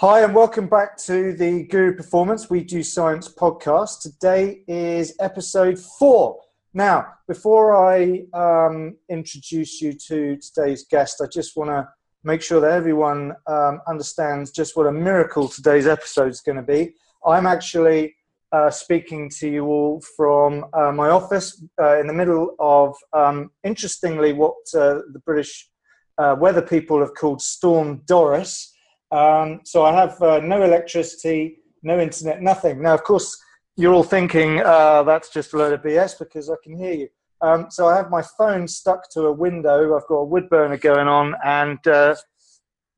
Hi, and welcome back to the Guru Performance We Do Science podcast. Today is episode four. Now, before I um, introduce you to today's guest, I just want to make sure that everyone um, understands just what a miracle today's episode is going to be. I'm actually uh, speaking to you all from uh, my office uh, in the middle of, um, interestingly, what uh, the British uh, weather people have called Storm Doris. Um, so I have uh, no electricity, no internet, nothing. Now, of course, you're all thinking uh, that's just a load of BS because I can hear you. Um, so I have my phone stuck to a window. I've got a wood burner going on, and uh,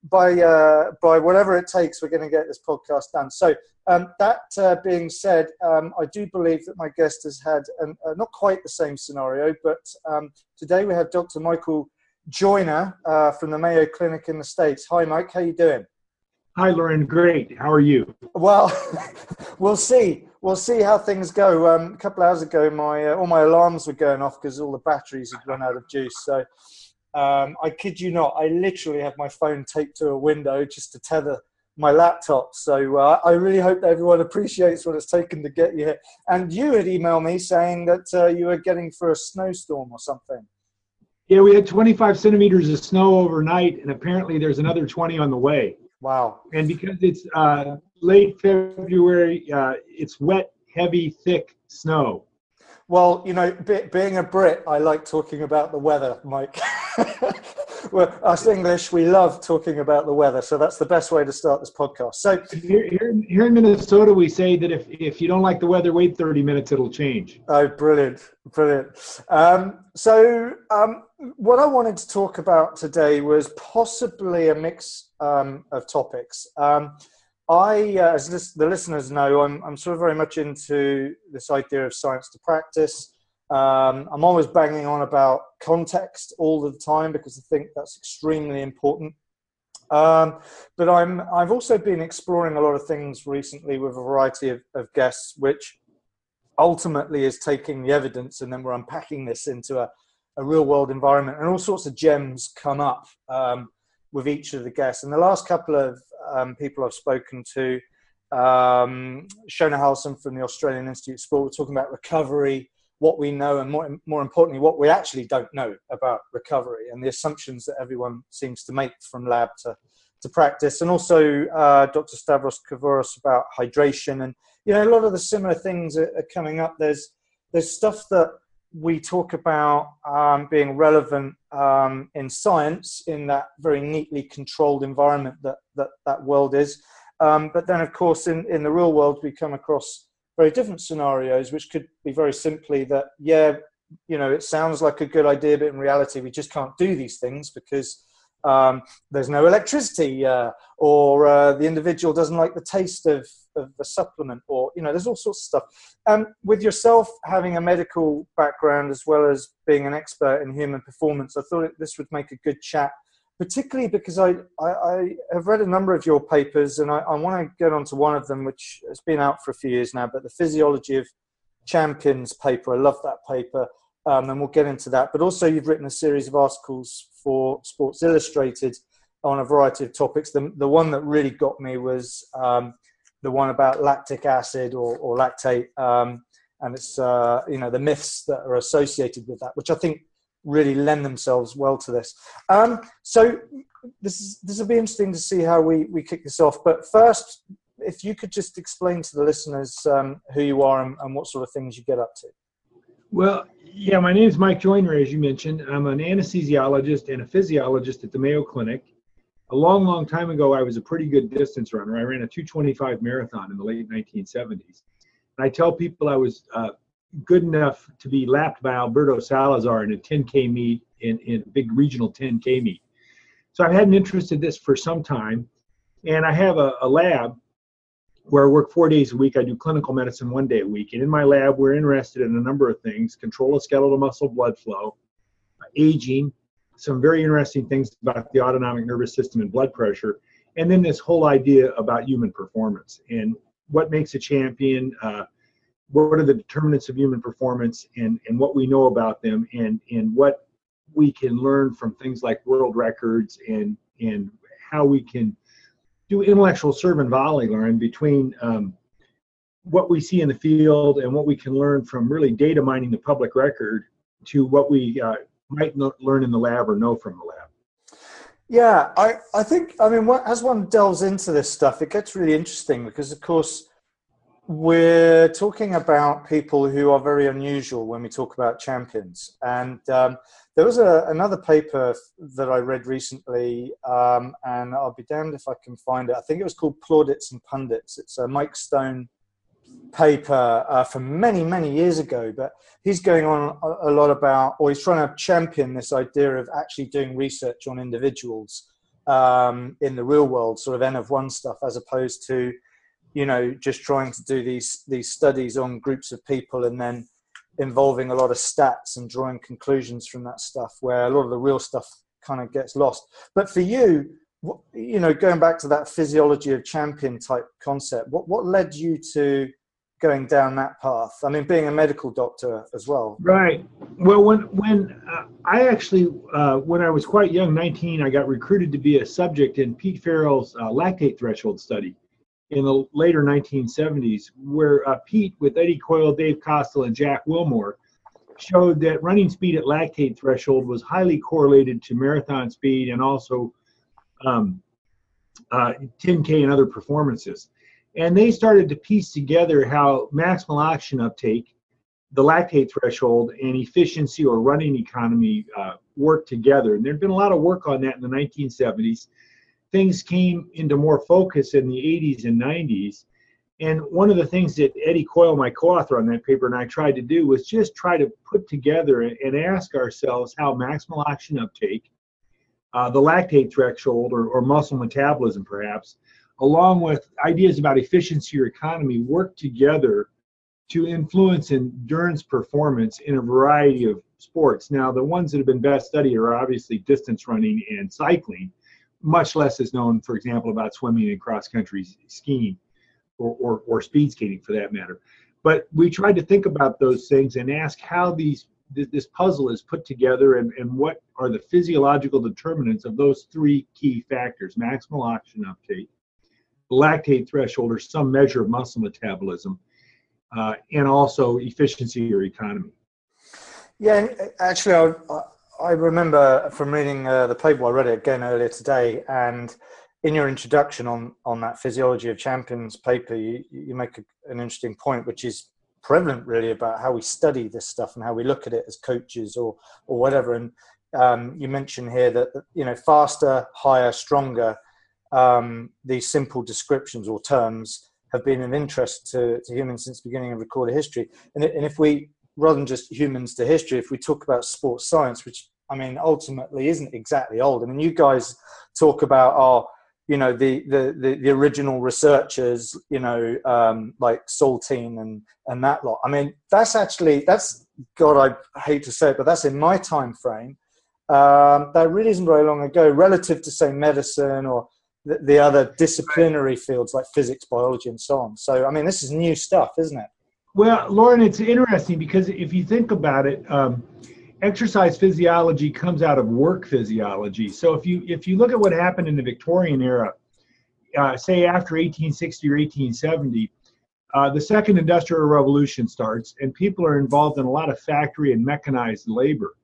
by uh, by whatever it takes, we're going to get this podcast done. So um, that uh, being said, um, I do believe that my guest has had an, uh, not quite the same scenario, but um, today we have Dr. Michael Joyner uh, from the Mayo Clinic in the States. Hi, Mike. How you doing? Hi, Lauren. Great. How are you? Well, we'll see. We'll see how things go. Um, a couple hours ago, my uh, all my alarms were going off because all the batteries had run out of juice. So um, I kid you not, I literally have my phone taped to a window just to tether my laptop. So uh, I really hope that everyone appreciates what it's taken to get you here. And you had emailed me saying that uh, you were getting for a snowstorm or something. Yeah, we had 25 centimeters of snow overnight, and apparently there's another 20 on the way. Wow. And because it's uh, late February, uh, it's wet, heavy, thick snow. Well, you know, being a Brit, I like talking about the weather, Mike. well, us English, we love talking about the weather, so that's the best way to start this podcast. So here, here, here, in Minnesota, we say that if, if you don't like the weather, wait 30 minutes, it'll change. Oh, brilliant, brilliant. Um, so um, what I wanted to talk about today was possibly a mix um, of topics. I, uh, as this, the listeners know, I'm, I'm sort of very much into this idea of science to practice. Um, I'm always banging on about context all the time because I think that's extremely important. Um, but I'm, I've also been exploring a lot of things recently with a variety of, of guests, which ultimately is taking the evidence and then we're unpacking this into a, a real world environment. And all sorts of gems come up um, with each of the guests. And the last couple of um, people I've spoken to, um, Shona Halson from the Australian Institute of Sport, we're talking about recovery, what we know, and more, more importantly, what we actually don't know about recovery and the assumptions that everyone seems to make from lab to, to practice. And also uh, Dr. Stavros Kavouras about hydration. And, you know, a lot of the similar things are, are coming up. There's, there's stuff that we talk about um, being relevant um, in science in that very neatly controlled environment that that, that world is. Um, but then, of course, in, in the real world, we come across very different scenarios, which could be very simply that, yeah, you know, it sounds like a good idea, but in reality, we just can't do these things because um, there's no electricity, uh, or uh, the individual doesn't like the taste of, of the supplement, or you know, there's all sorts of stuff. Um, with yourself having a medical background as well as being an expert in human performance, I thought this would make a good chat, particularly because I, I, I have read a number of your papers, and I, I want to get onto one of them, which has been out for a few years now, but the physiology of champions paper. I love that paper um, and we'll get into that. But also, you've written a series of articles for Sports Illustrated on a variety of topics. The, the one that really got me was um, the one about lactic acid or, or lactate, um, and it's uh, you know the myths that are associated with that, which I think really lend themselves well to this. Um, so this is this will be interesting to see how we we kick this off. But first, if you could just explain to the listeners um, who you are and, and what sort of things you get up to. Well, yeah, my name is Mike Joyner, as you mentioned. I'm an anesthesiologist and a physiologist at the Mayo Clinic. A long, long time ago, I was a pretty good distance runner. I ran a 225 marathon in the late 1970s. And I tell people I was uh, good enough to be lapped by Alberto Salazar in a 10K meet, in, in a big regional 10K meet. So I've had an interest in this for some time. And I have a, a lab where I work four days a week. I do clinical medicine one day a week. And in my lab, we're interested in a number of things control of skeletal muscle blood flow, aging, some very interesting things about the autonomic nervous system and blood pressure, and then this whole idea about human performance and what makes a champion. Uh, what are the determinants of human performance and, and what we know about them and, and what we can learn from things like world records and, and how we can do intellectual serve and volley, Lauren, between um, what we see in the field and what we can learn from really data mining the public record to what we uh, might learn in the lab or know from the lab. Yeah, I, I think, I mean, as one delves into this stuff, it gets really interesting because, of course, we're talking about people who are very unusual when we talk about champions. And um, there was a, another paper that I read recently, um, and I'll be damned if I can find it. I think it was called Plaudits and Pundits. It's a Mike Stone paper uh, from many, many years ago, but he's going on a, lot about, or he's trying to champion this idea of actually doing research on individuals um, in the real world, sort of N of one stuff, as opposed to you know just trying to do these these studies on groups of people and then involving a lot of stats and drawing conclusions from that stuff where a lot of the real stuff kind of gets lost. But for you you know going back to that physiology of champion type concept what what led you to going down that path. I mean being a medical doctor as well. Right. Well when when uh, i actually uh, when i was quite young 19 i got recruited to be a subject in pete farrell's uh, lactate threshold study in the later 1970s, where uh, Pete with Eddie Coyle, Dave Costill, and Jack Wilmore showed that running speed at lactate threshold was highly correlated to marathon speed and also um, uh, 10K and other performances. And they started to piece together how maximal oxygen uptake, the lactate threshold, and efficiency or running economy uh, work together. And there'd been a lot of work on that in the 1970s things came into more focus in the 80s and 90s. And one of the things that Eddie Coyle, my co-author on that paper, and I tried to do was just try to put together and ask ourselves how maximal oxygen uptake, uh, the lactate threshold, or, or muscle metabolism, perhaps, along with ideas about efficiency or economy, work together to influence endurance performance in a variety of sports. Now, the ones that have been best studied are obviously distance running and cycling much less is known, for example, about swimming and cross country skiing or, or, or, speed skating for that matter. But we tried to think about those things and ask how these this puzzle is put together and, and what are the physiological determinants of those three key factors maximal oxygen uptake, lactate threshold, or some measure of muscle metabolism, uh, and also efficiency or economy. Yeah, actually, I, I remember from reading uh, the paper, I read it again earlier today, and in your introduction on on that physiology of champions paper, you, you make a, an interesting point, which is prevalent really about how we study this stuff and how we look at it as coaches or or whatever. And um, you mentioned here that you know faster, higher, stronger. Um, these simple descriptions or terms have been of interest to, to humans since the beginning of recorded history. And, and if we rather than just humans to history, if we talk about sports science, which I mean ultimately isn't exactly old. I mean, you guys talk about our, you know, the the the, the original researchers, you know, um, like Saltin and and that lot. I mean, that's actually that's God, I hate to say it, but that's in my time frame. Um, that really isn't very long ago, relative to say medicine or the, the other disciplinary fields like physics, biology, and so on. So, I mean, this is new stuff, isn't it? Well, Lauren, it's interesting because if you think about it, um, exercise physiology comes out of work physiology. So if you if you look at what happened in the Victorian era, uh, say after 1860 or 1870, uh, the second industrial revolution starts, and people are involved in a lot of factory and mechanized labor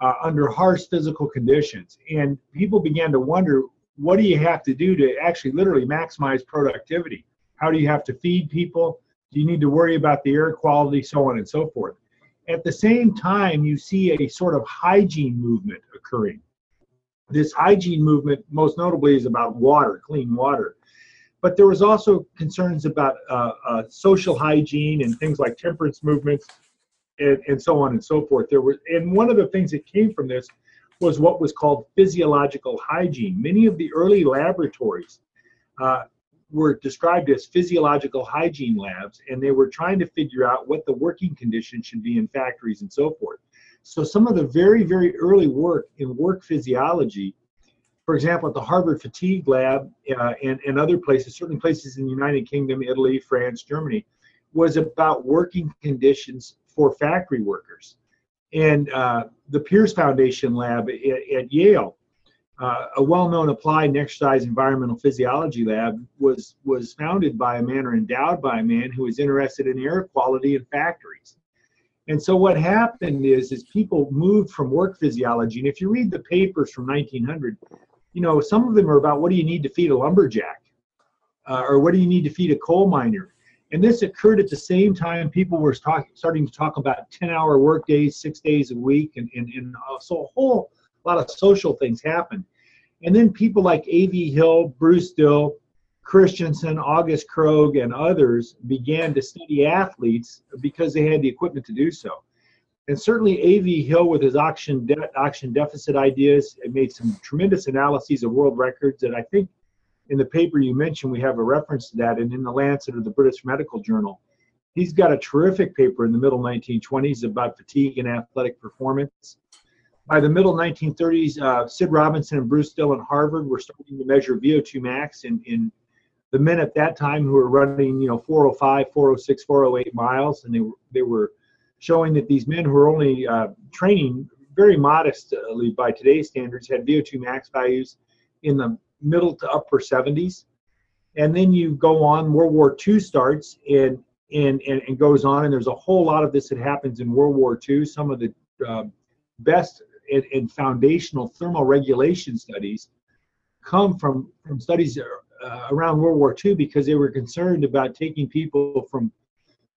uh, under harsh physical conditions. And people began to wonder, what do you have to do to actually literally maximize productivity? How do you have to feed people? Do you need to worry about the air quality, so on and so forth? At the same time, you see a sort of hygiene movement occurring. This hygiene movement, most notably, is about water, clean water. But there was also concerns about uh, uh, social hygiene and things like temperance movements and, and so on and so forth. There were, and one of the things that came from this was what was called physiological hygiene. Many of the early laboratories uh, were described as physiological hygiene labs, and they were trying to figure out what the working conditions should be in factories and so forth. So, some of the very, very early work in work physiology, for example, at the Harvard Fatigue Lab uh, and, and other places, certain places in the United Kingdom, Italy, France, Germany, was about working conditions for factory workers. And uh, the Pierce Foundation Lab at, at Yale uh, a well-known applied and exercise environmental physiology lab was was founded by a man or endowed by a man who was interested in air quality in factories. And so what happened is is people moved from work physiology. And if you read the papers from 1900, you know some of them are about what do you need to feed a lumberjack, uh, or what do you need to feed a coal miner. And this occurred at the same time people were talk, starting to talk about 10-hour work days, six days a week, and, and, and uh, so a whole lot of social things happened. And then people like A.V. Hill, Bruce Dill, Christensen, August Krogh, and others began to study athletes because they had the equipment to do so. And certainly A.V. Hill, with his oxygen, de- oxygen deficit ideas, made some tremendous analyses of world records that I think in the paper you mentioned, we have a reference to that, and in the Lancet or the British Medical Journal. He's got a terrific paper in the middle 1920s about fatigue and athletic performance by the middle 1930s, uh, Sid Robinson and Bruce Dill at Harvard were starting to measure VO2 max in, in the men at that time who were running, you know, 405, 406, 408 miles, and they were they were showing that these men who were only uh, training very modestly by today's standards had VO2 max values in the middle to upper 70s. And then you go on, World War II starts and and, and, and goes on, and there's a whole lot of this that happens in World War II. Some of the uh, best and, and foundational thermoregulation studies come from, from studies uh, around World War II because they were concerned about taking people from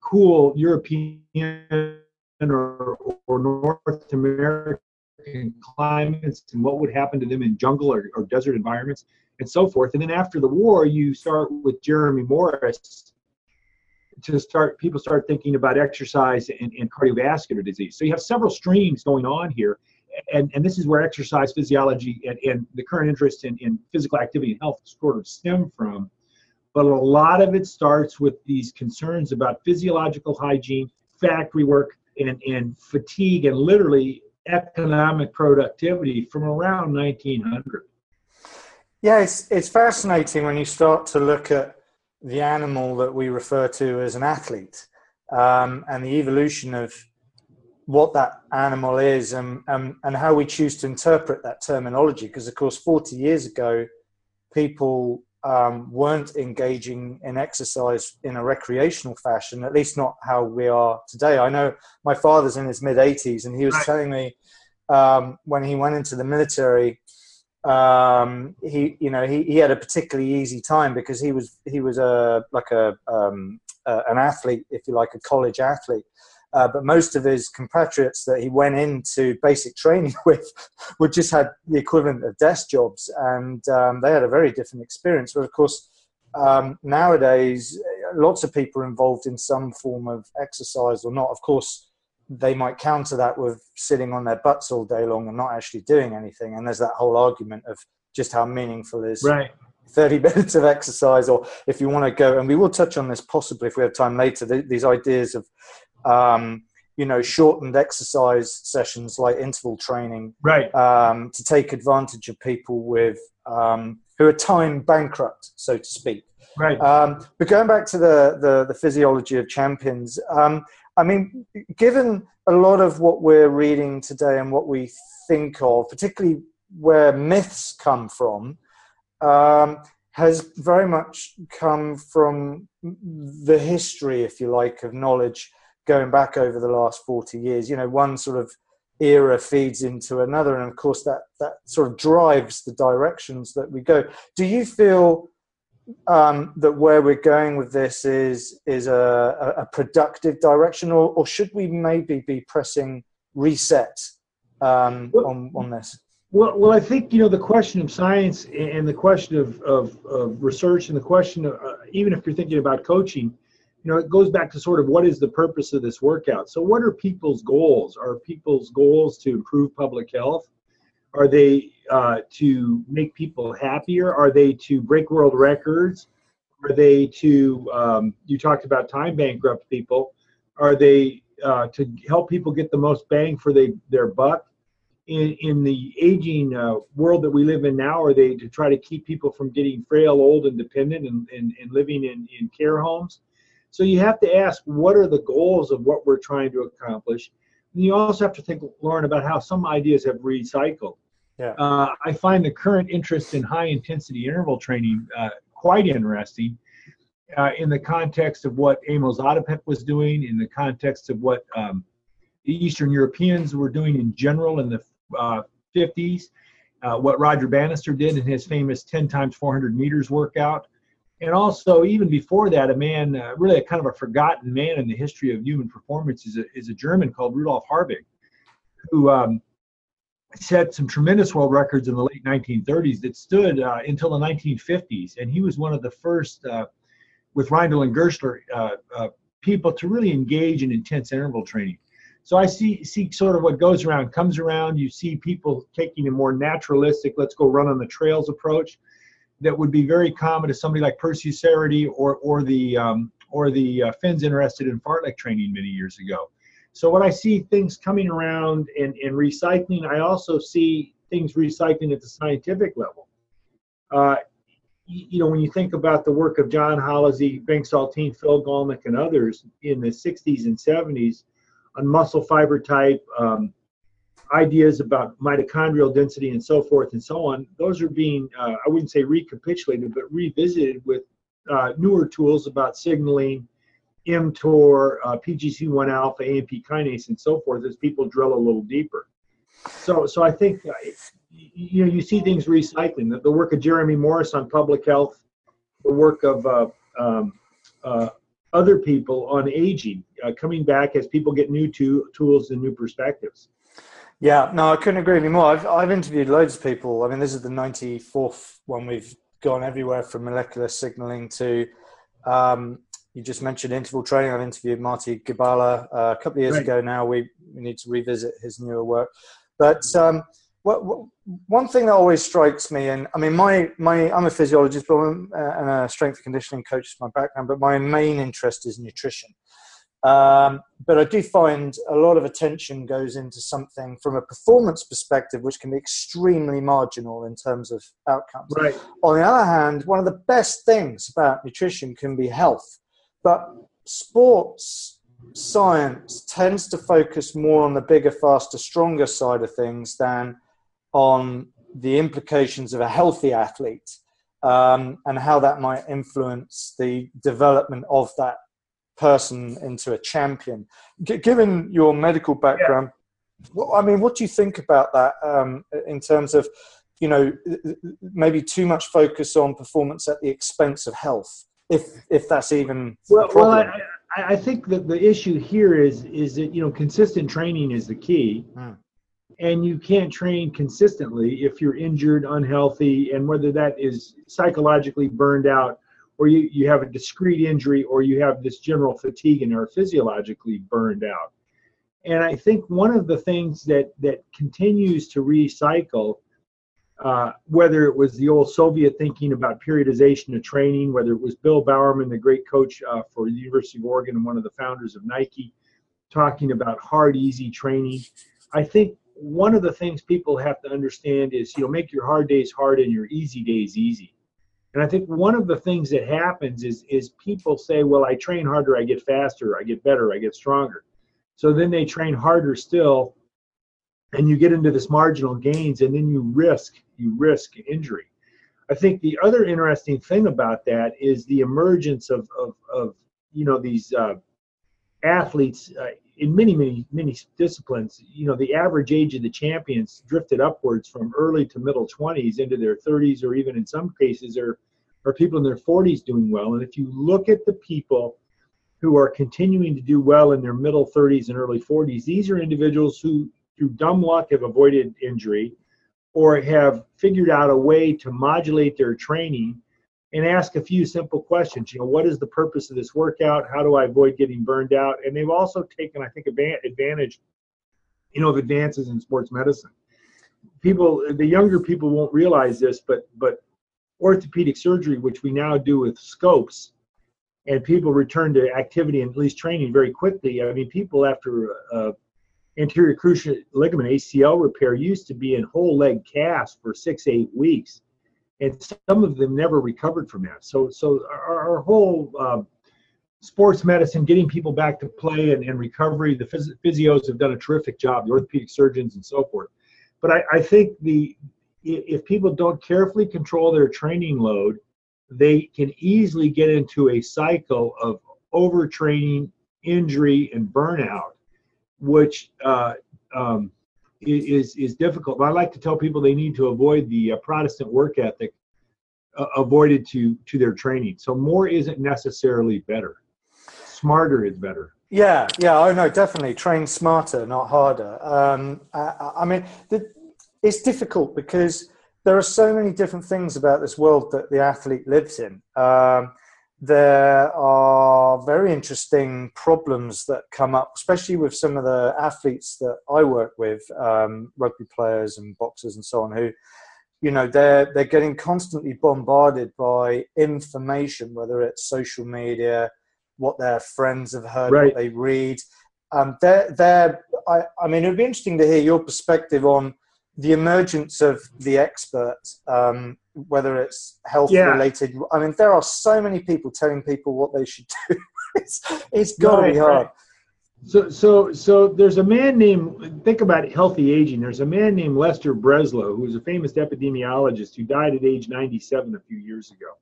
cool European or, or North American climates and what would happen to them in jungle or, or desert environments and so forth. And then after the war, you start with Jeremy Morris to start people start thinking about exercise and, and, cardiovascular disease. So you have several streams going on here, and, and this is where exercise physiology and, and the current interest in, in physical activity and health sort of stem from. But a lot of it starts with these concerns about physiological hygiene, factory work, and, and fatigue, and literally economic productivity from around 1900. Yeah, it's, it's fascinating when you start to look at the animal that we refer to as an athlete um, and the evolution of what that animal is and, and, and how we choose to interpret that terminology. Because, of course, 40 years ago, people um, weren't engaging in exercise in a recreational fashion, at least not how we are today. I know my father's in his mid 80s, and he was telling me um, when he went into the military, um, he you know he, he had a particularly easy time because he was he was a like a um, uh, an athlete, if you like, a college athlete. Uh, but most of his compatriots that he went into basic training with would just had the equivalent of desk jobs, and um, they had a very different experience. But of course, um, nowadays, lots of people are involved in some form of exercise or not. Of course, they might counter that with sitting on their butts all day long and not actually doing anything. And there's that whole argument of just how meaningful is right. 30 minutes of exercise, or if you want to go, and we will touch on this possibly if we have time later, these ideas of um, you know shortened exercise sessions like interval training right. um, to take advantage of people with um, who are time bankrupt so to speak. Right. Um, but going back to the, the, the physiology of champions um, i mean given a lot of what we're reading today and what we think of particularly where myths come from um, has very much come from the history if you like of knowledge going back over the last 40 years you know one sort of era feeds into another and of course that that sort of drives the directions that we go. Do you feel um, that where we're going with this is is a, a productive direction or, or should we maybe be pressing reset um, on, on this? well, well, I think you know the question of science and the question of, of, of research and the question of uh, even if you're thinking about coaching, you know, it goes back to sort of what is the purpose of this workout. So, what are people's goals? Are people's goals to improve public health? Are they uh, to make people happier? Are they to break world records? Are they to, um, you talked about time bankrupt people. Are they uh, to help people get the most bang for they, their buck? In, in the aging uh, world that we live in now, are they to try to keep people from getting frail, old, and dependent and, and, and living in, in care homes? So you have to ask what are the goals of what we're trying to accomplish. And you also have to think, Lauren, about how some ideas have recycled. Yeah. Uh, I find the current interest in high intensity interval training uh, quite interesting uh, in the context of what Emil Zatopek was doing, in the context of what um, the Eastern Europeans were doing in general in the 50s, uh, uh, what Roger Bannister did in his famous 10 times 400 meters workout. And also, even before that, a man, uh, really a kind of a forgotten man in the history of human performance, is a, is a German called Rudolf Harbig, who um, set some tremendous world records in the late 1930s that stood uh, until the 1950s. And he was one of the first, uh, with Reindell and Gerschler, uh, uh, people to really engage in intense interval training. So I see see sort of what goes around comes around. You see people taking a more naturalistic, let's go run on the trails approach, that would be very common to somebody like Percy Cerutty or or the um, or the uh, Finns interested in fartlek training many years ago. So when I see things coming around and, and recycling, I also see things recycling at the scientific level. Uh, you, know, when you think about the work of John Holloszy, Bengt Saltin, Phil Gollnick, and others in the 60s and 70s on muscle fiber type, um, ideas about mitochondrial density and so forth and so on, those are being, uh, I wouldn't say recapitulated, but revisited with uh, newer tools about signaling mTOR, uh, PGC1 alpha, AMP kinase, and so forth as people drill a little deeper. So, so I think uh, you know you see things recycling. The, the, work of Jeremy Morris on public health, the work of uh, um, uh, other people on aging, coming back as people get new to, tools and new perspectives. Yeah, no, I couldn't agree with you more. I've, I've interviewed loads of people. I mean, this is the 94th one we've gone everywhere from molecular signaling to um, you just mentioned interval training. I've interviewed Marty Gibala uh, a couple of years right. ago now. We, we need to revisit his newer work. But um, what, what, one thing that always strikes me, and I mean, my, my I'm a physiologist but I'm, uh, and a strength and conditioning coach is my background, but my main interest is nutrition. Um, but I do find a lot of attention goes into something from a performance perspective, which can be extremely marginal in terms of outcomes. Right. On the other hand, one of the best things about nutrition can be health. But sports science tends to focus more on the bigger, faster, stronger side of things than on the implications of a healthy athlete um, and how that might influence the development of that person into a champion. G- given your medical background, yeah. well, I mean, what do you think about that um, in terms of, you know, maybe too much focus on performance at the expense of health? if if that's even well. Well, I, I think that the issue here is is that you know consistent training is the key, hmm. and you can't train consistently if you're injured, unhealthy, and whether that is psychologically burned out, or you you have a discrete injury, or you have this general fatigue and are physiologically burned out. And I think one of the things that that continues to recycle uh, whether it was the old Soviet thinking about periodization of training, whether it was Bill Bowerman, the great coach uh, for the University of Oregon and one of the founders of Nike, talking about hard, easy training. I think one of the things people have to understand is, you know, make your hard days hard and your easy days easy. And I think one of the things that happens is is people say, well, I train harder, I get faster, I get better, I get stronger. So then they train harder still and you get into this marginal gains and then you risk you risk injury i think the other interesting thing about that is the emergence of of, of you know these uh, athletes uh, in many many many disciplines you know the average age of the champions drifted upwards from early to middle 20s into their 30s or even in some cases are are people in their 40s doing well. And if you look at the people who are continuing to do well in their middle 30s and early 40s these are individuals who through dumb luck have avoided injury or have figured out a way to modulate their training and ask a few simple questions. You know, what is the purpose of this workout? How do I avoid getting burned out? And they've also taken, I think, advantage, you know, of advances in sports medicine. People, the younger people won't realize this, but but orthopedic surgery, which we now do with scopes, and people return to activity and at least training very quickly. I mean, people after uh, anterior cruciate ligament ACL repair used to be in whole leg cast for six eight weeks, and some of them never recovered from that. So so our, our whole uh, sports medicine, getting people back to play and, and recovery, the phys- physios have done a terrific job. The orthopedic surgeons and so forth. But I, I think the if people don't carefully control their training load, they can easily get into a cycle of overtraining, injury, and burnout, which uh, um, is is difficult. But I like to tell people they need to avoid the uh, Protestant work ethic uh, avoided to to their training. So more isn't necessarily better. Smarter is better. Yeah, yeah, oh no, definitely. Train smarter, not harder. Um, I, I mean, the, it's difficult because there are so many different things about this world that the athlete lives in. Um, there are very interesting problems that come up, especially with some of the athletes that I work with, um, rugby players and boxers and so on, who, you know, they're they're getting constantly bombarded by information, whether it's social media, what their friends have heard, right. what they read. Um, they're, they're, I, I mean, it would be interesting to hear your perspective on the emergence of the expert, um, whether it's health yeah. related. I mean, there are so many people telling people what they should do. it's, it's got to right, be hard. Right. So, so, so there's a man named. Think about healthy aging. There's a man named Lester Breslow, who was a famous epidemiologist who died at age 97 a few years ago.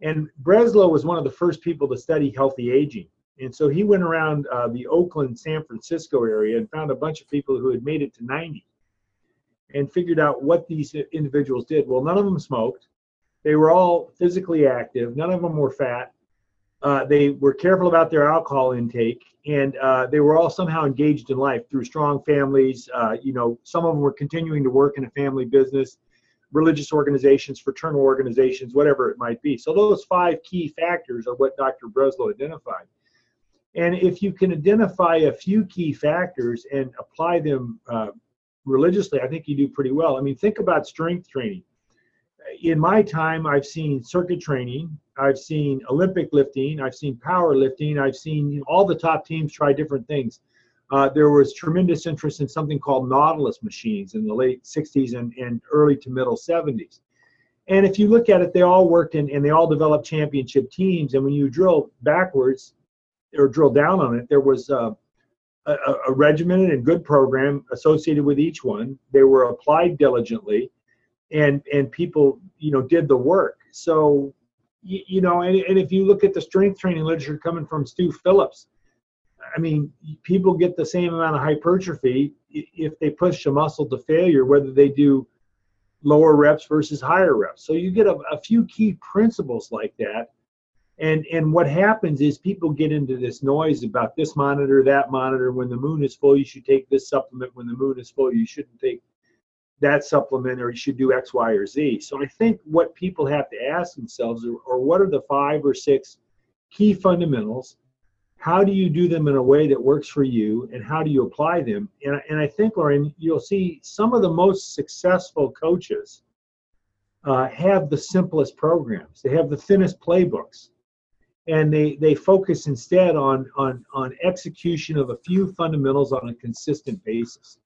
And Breslow was one of the first people to study healthy aging. And so he went around uh, the Oakland, San Francisco area and found a bunch of people who had made it to 90 and figured out what these individuals did. Well, none of them smoked. They were all physically active. None of them were fat. Uh, they were careful about their alcohol intake, and uh, they were all somehow engaged in life through strong families. Uh, you know, some of them were continuing to work in a family business, religious organizations, fraternal organizations, whatever it might be. So those five key factors are what Dr. Breslow identified. And if you can identify a few key factors and apply them uh, religiously, I think you do pretty well. I mean, think about strength training. In my time, I've seen circuit training, I've seen Olympic lifting, I've seen power lifting, I've seen all the top teams try different things. Uh, there was tremendous interest in something called Nautilus machines in the late 60s and, and early to middle 70s. And if you look at it, they all worked in, and they all developed championship teams. And when you drill backwards or drill down on it, there was uh, a, a regimented and good program associated with each one. They were applied diligently, and and people you know did the work. So you, you know, and, and if you look at the strength training literature coming from Stu Phillips, I mean, people get the same amount of hypertrophy if they push a muscle to failure, whether they do lower reps versus higher reps. So you get a, a few key principles like that and and what happens is people get into this noise about this monitor that monitor when the moon is full you should take this supplement. When the moon is full you shouldn't take that supplement or you should do x y or z. So i think what people have to ask themselves are, or what are the five or six key fundamentals? How do you do them in a way that works for you and how do you apply them? And, and i think lauren you'll see some of the most successful coaches uh, have the simplest programs. They have the thinnest playbooks and they they focus instead on on on execution of a few fundamentals on a consistent basis.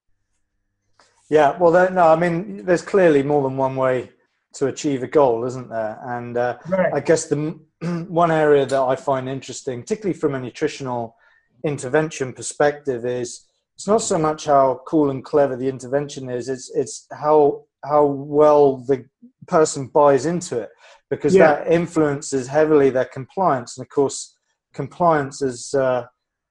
Yeah well no i mean there's clearly more than one way to achieve a goal isn't there? And uh, right. i guess the one area that i find interesting particularly from a nutritional intervention perspective is it's not so much how cool and clever the intervention is it's it's how how well the person buys into it because yeah. that influences heavily their compliance. And of course, compliance is uh,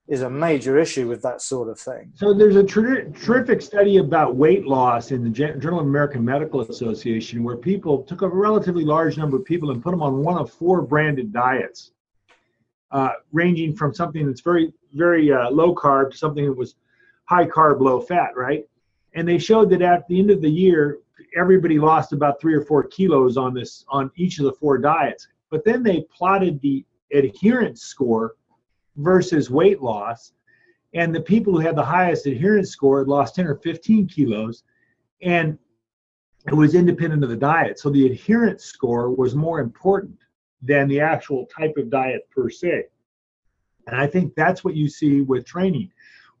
is a major issue with that sort of thing. So there's a ter- terrific study about weight loss in the Journal of American Medical Association, where people took a relatively large number of people and put them on one of four branded diets, uh, ranging from something that's very very uh, low carb to something that was high carb, low fat, right? And they showed that at the end of the year, everybody lost about three or four kilos on this on each of the four diets. But then they plotted the adherence score versus weight loss, and the people who had the highest adherence score lost 10 or 15 kilos, and it was independent of the diet. So the adherence score was more important than the actual type of diet per se. And I think that's what you see with training.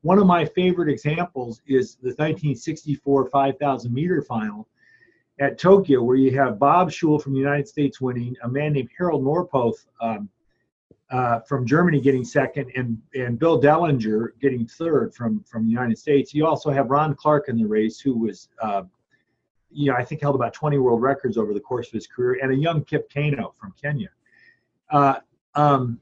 One of my favorite examples is the 1964 5,000 meter final at Tokyo, where you have Bob Schul from the United States winning, a man named Harald Norpoth um, uh, from Germany getting second, and and Bill Dellinger getting third from from the United States. You also have Ron Clarke in the race, who was, uh, you know, I think held about 20 world records over the course of his career, and a young Kip Keino from Kenya. Uh, um,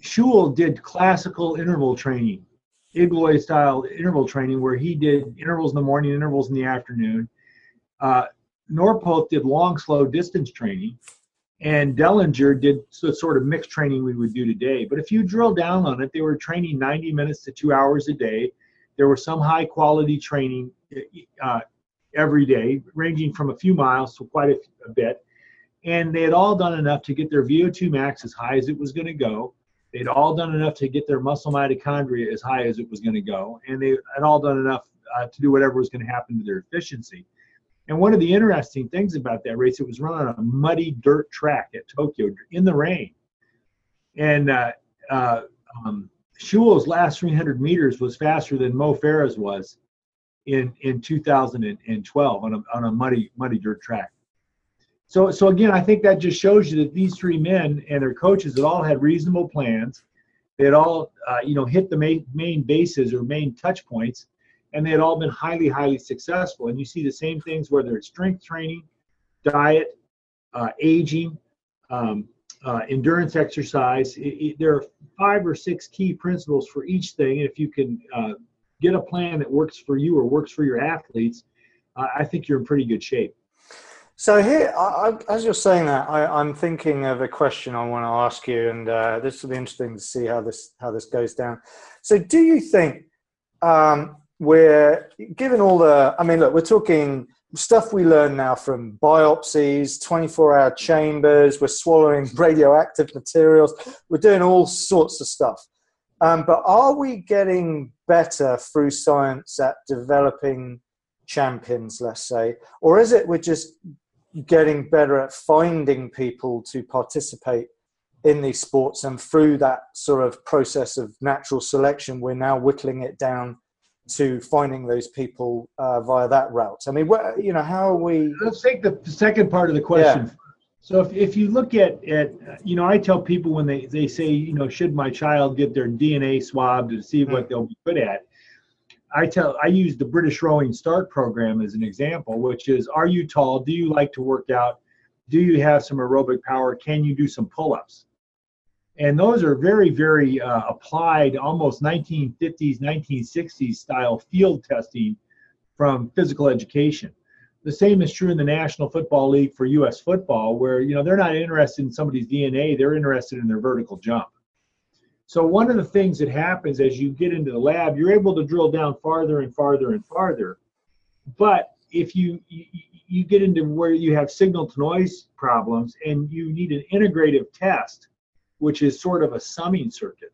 Schul did classical interval training, Igloi style interval training, where he did intervals in the morning, intervals in the afternoon. Uh, Norpoth did long, slow distance training and Dellinger did the sort of mixed training we would do today. But if you drill down on it, they were training 90 minutes to two hours a day. There was some high quality training uh, every day, ranging from a few miles to quite a, a bit. And they had all done enough to get their VO2 max as high as it was going to go. They'd all done enough to get their muscle mitochondria as high as it was going to go. And they had all done enough uh, to do whatever was going to happen to their efficiency. And one of the interesting things about that race, it was run on a muddy dirt track at Tokyo in the rain. And uh, uh, um, Schul's last 300 meters was faster than Mo Farah's was in in 2012 on a, on a muddy muddy dirt track. So so again, I think that just shows you that these three men and their coaches had all had reasonable plans. They had all uh, you know hit the main main bases or main touch points and they had all been highly, highly successful. And you see the same things, whether it's strength training, diet, uh, aging, um, uh, endurance exercise. It, it, there are five or six key principles for each thing. And if you can uh, get a plan that works for you or works for your athletes, I think you're in pretty good shape. So here, I, I, as you're saying that, I, am thinking of a question I want to ask you, and uh, this will be interesting to see how this how this goes down. So, do you think um, we're given all the i mean look we're talking stuff we learn now from biopsies 24 hour chambers we're swallowing radioactive materials we're doing all sorts of stuff. Um, but are we getting better through science at developing champions let's say? Or is it we're just getting better at finding people to participate in these sports and through that sort of process of natural selection we're now whittling it down to finding those people uh, via that route? I mean, what, you know, how are we? Let's take the second part of the question. Yeah. So if, if you look at, at, you know, I tell people when they, they say, you know, should my child get their DNA swabbed to see what mm. they'll be good at? I tell, I use the British Rowing Start program as an example, which is, are you tall? Do you like to work out? Do you have some aerobic power? Can you do some pull-ups? And those are very very uh, applied almost 1950s 1960s style field testing from physical education. The same is true in the national football league for us football where you know they're not interested in somebody's dna they're interested in their vertical jump. So one of the things that happens as you get into the lab you're able to drill down farther and farther and farther. But if you, you you get into where you have signal to noise problems and you need an integrative test which is sort of a summing circuit.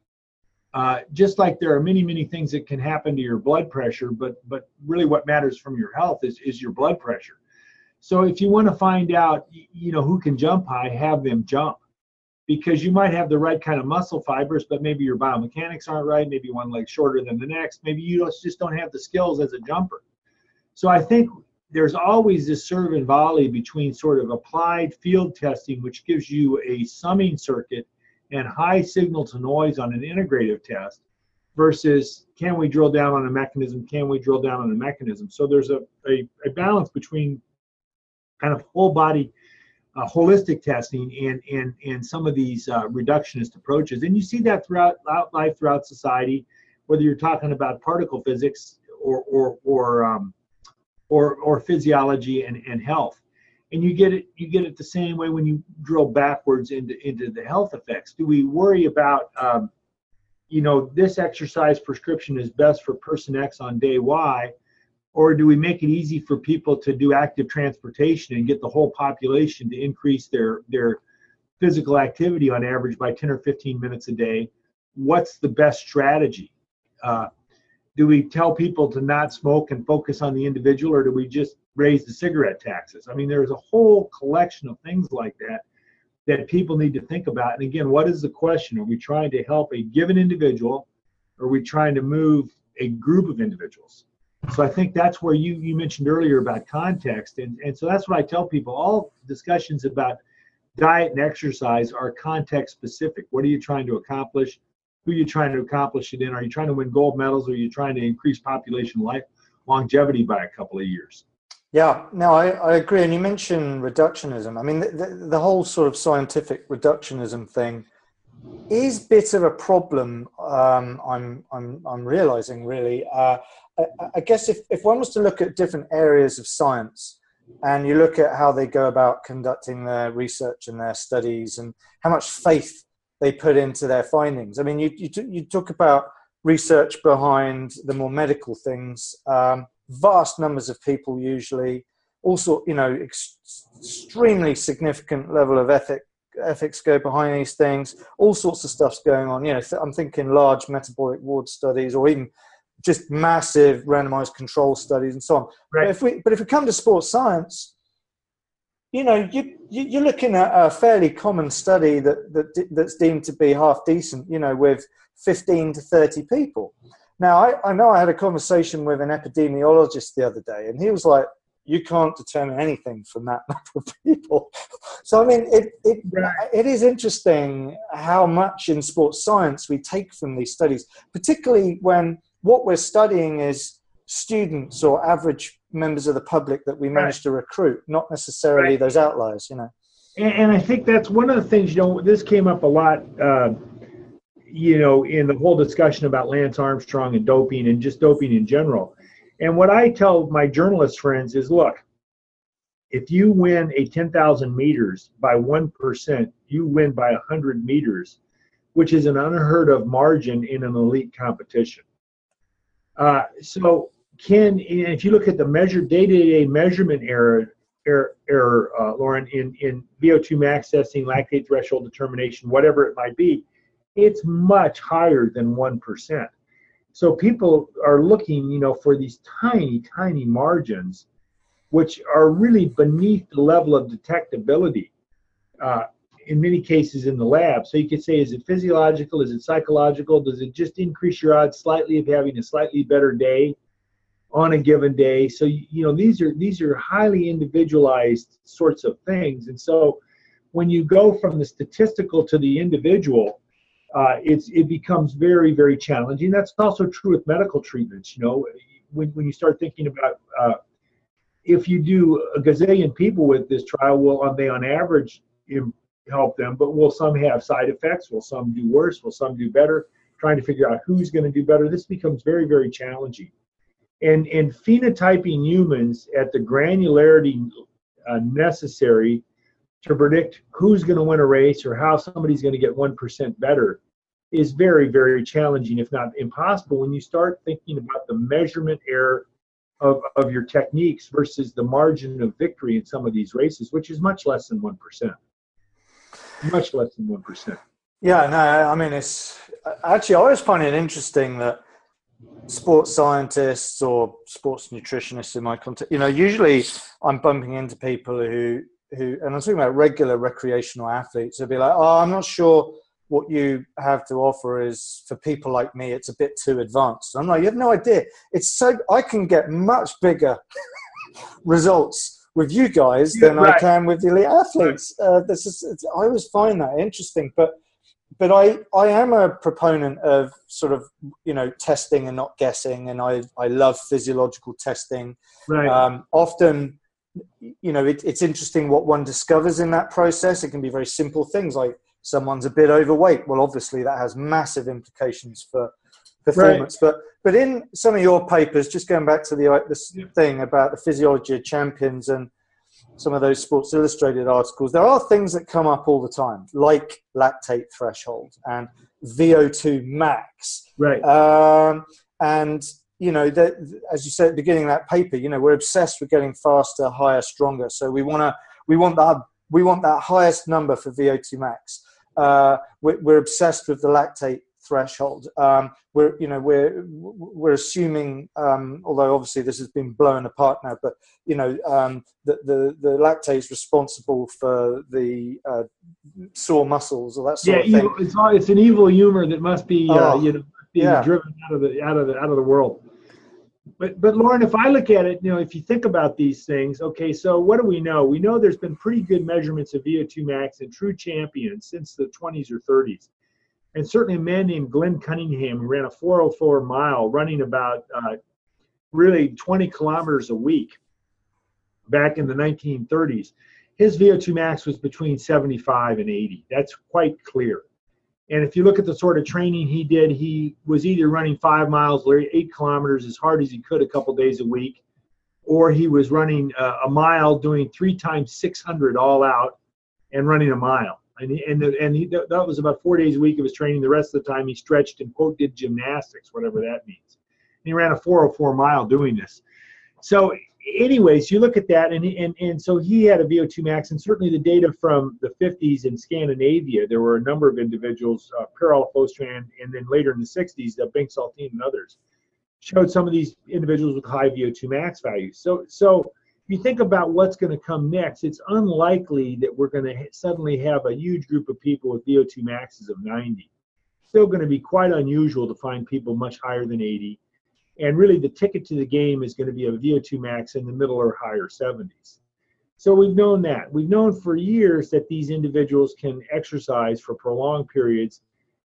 Uh, just like there are many, many things that can happen to your blood pressure, but but really what matters from your health is, is your blood pressure. So if you want to find out, you know, who can jump high, have them jump, because you might have the right kind of muscle fibers, but maybe your biomechanics aren't right. Maybe one leg shorter than the next. Maybe you just don't have the skills as a jumper. So I think there's always this serve and volley between sort of applied field testing, which gives you a summing circuit and high signal to noise on an integrative test versus can we drill down on a mechanism can we drill down on a mechanism? So there's a, a, a balance between kind of whole body uh, holistic testing and and and some of these uh, reductionist approaches. And you see that throughout life throughout society whether you're talking about particle physics or or or um, or, or physiology and, and health and you get it you get it the same way when you drill backwards into into the health effects. Do we worry about um, you know this exercise prescription is best for person x on day y? Or do we make it easy for people to do active transportation and get the whole population to increase their their physical activity on average by 10 or 15 minutes a day? What's the best strategy? Uh, do we tell people to not smoke and focus on the individual or do we just raise the cigarette taxes? I mean there's a whole collection of things like that that people need to think about. And again what is the question? Are we trying to help a given individual or are we trying to move a group of individuals? So i think that's where you you mentioned earlier about context and and so that's what i tell people. All discussions about diet and exercise are context specific. What are you trying to accomplish? Who you trying to accomplish it in? Are you trying to win gold medals or are you trying to increase population life longevity by a couple of years? Yeah, no, I, I agree. And you mentioned reductionism. I mean, the, the, the whole sort of scientific reductionism thing is bit of a problem. Um, I'm, I'm, I'm realizing really. Uh, I, I, guess if, if one was to look at different areas of science and you look at how they go about conducting their research and their studies and how much faith they put into their findings. I mean, you, you, you talk about research behind the more medical things. Um, vast numbers of people usually also you know ex- extremely significant level of ethic ethics go behind these things all sorts of stuff's going on you know i'm thinking large metabolic ward studies or even just massive randomized control studies and so on right. but if we but if we come to sports science you know you, you are looking at a fairly common study that, that that's deemed to be half decent you know with 15 to 30 people now, I, I know I had a conversation with an epidemiologist the other day, and he was like, you can't determine anything from that number of people. So I mean, it it right. it is interesting how much in sports science we take from these studies, particularly when what we're studying is students or average members of the public that we manage right. to recruit, not necessarily right. those outliers. You know. And, and, I think that's one of the things. You know, this came up a lot. Uh, you know, in the whole discussion about Lance Armstrong and doping and just doping in general. And what I tell my journalist friends is look, if you win a 10,000 meters by 1%, you win by 100 meters, which is an unheard of margin in an elite competition. Uh, so, can if you look at the measure day-to-day measurement error, error, error uh, Lauren, in, in VO2 max testing, lactate threshold determination, whatever it might be, it's much higher than 1%. So people are looking, you know, for these tiny, tiny margins, which are really beneath the level of detectability uh, in many cases in the lab. So you could say, is it physiological? Is it psychological? Does it just increase your odds slightly of having a slightly better day on a given day? So you know, these are these are highly individualized sorts of things. And so when you go from the statistical to the individual, uh, it's it becomes very very challenging. That's also true with medical treatments. You know, when when you start thinking about uh, if you do a gazillion people with this trial, will they on average help them? But will some have side effects? Will some do worse? Will some do better? Trying to figure out who's going to do better. This becomes very very challenging. And and phenotyping humans at the granularity uh, necessary to predict who's going to win a race or how somebody's going to get 1% better is very, very challenging, if not impossible, when you start thinking about the measurement error of, of your techniques versus the margin of victory in some of these races, which is much less than 1%. Much less than 1%. Yeah, no, I mean, it's actually, I always find it interesting that sports scientists or sports nutritionists in my context, you know, usually I'm bumping into people who who, and I'm talking about regular recreational athletes, who'll be like, oh, I'm not sure what you have to offer is for people like me, it's a bit too advanced. I'm like, you have no idea. It's so, I can get much bigger results with you guys than right. I can with the elite athletes. Uh, this is, I always find that interesting, but but I, I am a proponent of sort of you know testing and not guessing, and I, I love physiological testing. Right. Um, often you know, it, it's interesting what one discovers in that process. It can be very simple things like someone's a bit overweight. Well, obviously that has massive implications for performance. Right. But but in some of your papers, just going back to the this yeah. thing about the physiology of champions and some of those Sports Illustrated articles, there are things that come up all the time, like lactate threshold and VO2 max. Right. Um, and you know, that as you said at the beginning of that paper, you know, we're obsessed with getting faster, higher, stronger. So we want to, we want that, we want that highest number for VO2 max. Uh, we're, we're, obsessed with the lactate threshold. Um, we're, you know, we're we're assuming, um, although obviously this has been blown apart now, but you know, um, the, the the lactate is responsible for the uh, sore muscles or that sort yeah, of thing. Yeah, it's, it's an evil humor that must be, uh, oh, you know, being yeah. driven out of the out of the out of the world But but Lauren, if I look at it, you know, if you think about these things, okay, so what do we know? We know there's been pretty good measurements of VO2 max in true champions since the 20s or 30s. And certainly a man named Glenn Cunningham who ran a 404 mile, running about uh, really 20 kilometers a week back in the 1930s. His VO2 max was between 75 and 80. That's quite clear. And if you look at the sort of training he did, he was either running five miles or eight kilometers as hard as he could a couple days a week, or he was running uh, a mile, doing three times 600 all out, and running a mile. And he, and the, and he, that was about four days a week of his training. The rest of the time he stretched and quote did gymnastics, whatever that means. And he ran a 404 mile doing this. So anyways, you look at that, and, and and so he had a VO2 max, and certainly the data from the 50s in Scandinavia, there were a number of individuals, uh, Per-Olof and then later in the 60s, uh, Bengt Saltin and others, showed some of these individuals with high VO2 max values. So so you think about what's going to come next, it's unlikely that we're going to suddenly have a huge group of people with VO2 maxes of 90. Still going to be quite unusual to find people much higher than 80 and really, the ticket to the game is going to be a VO2 max in the middle or higher 70s. So we've known that. We've known for years that these individuals can exercise for prolonged periods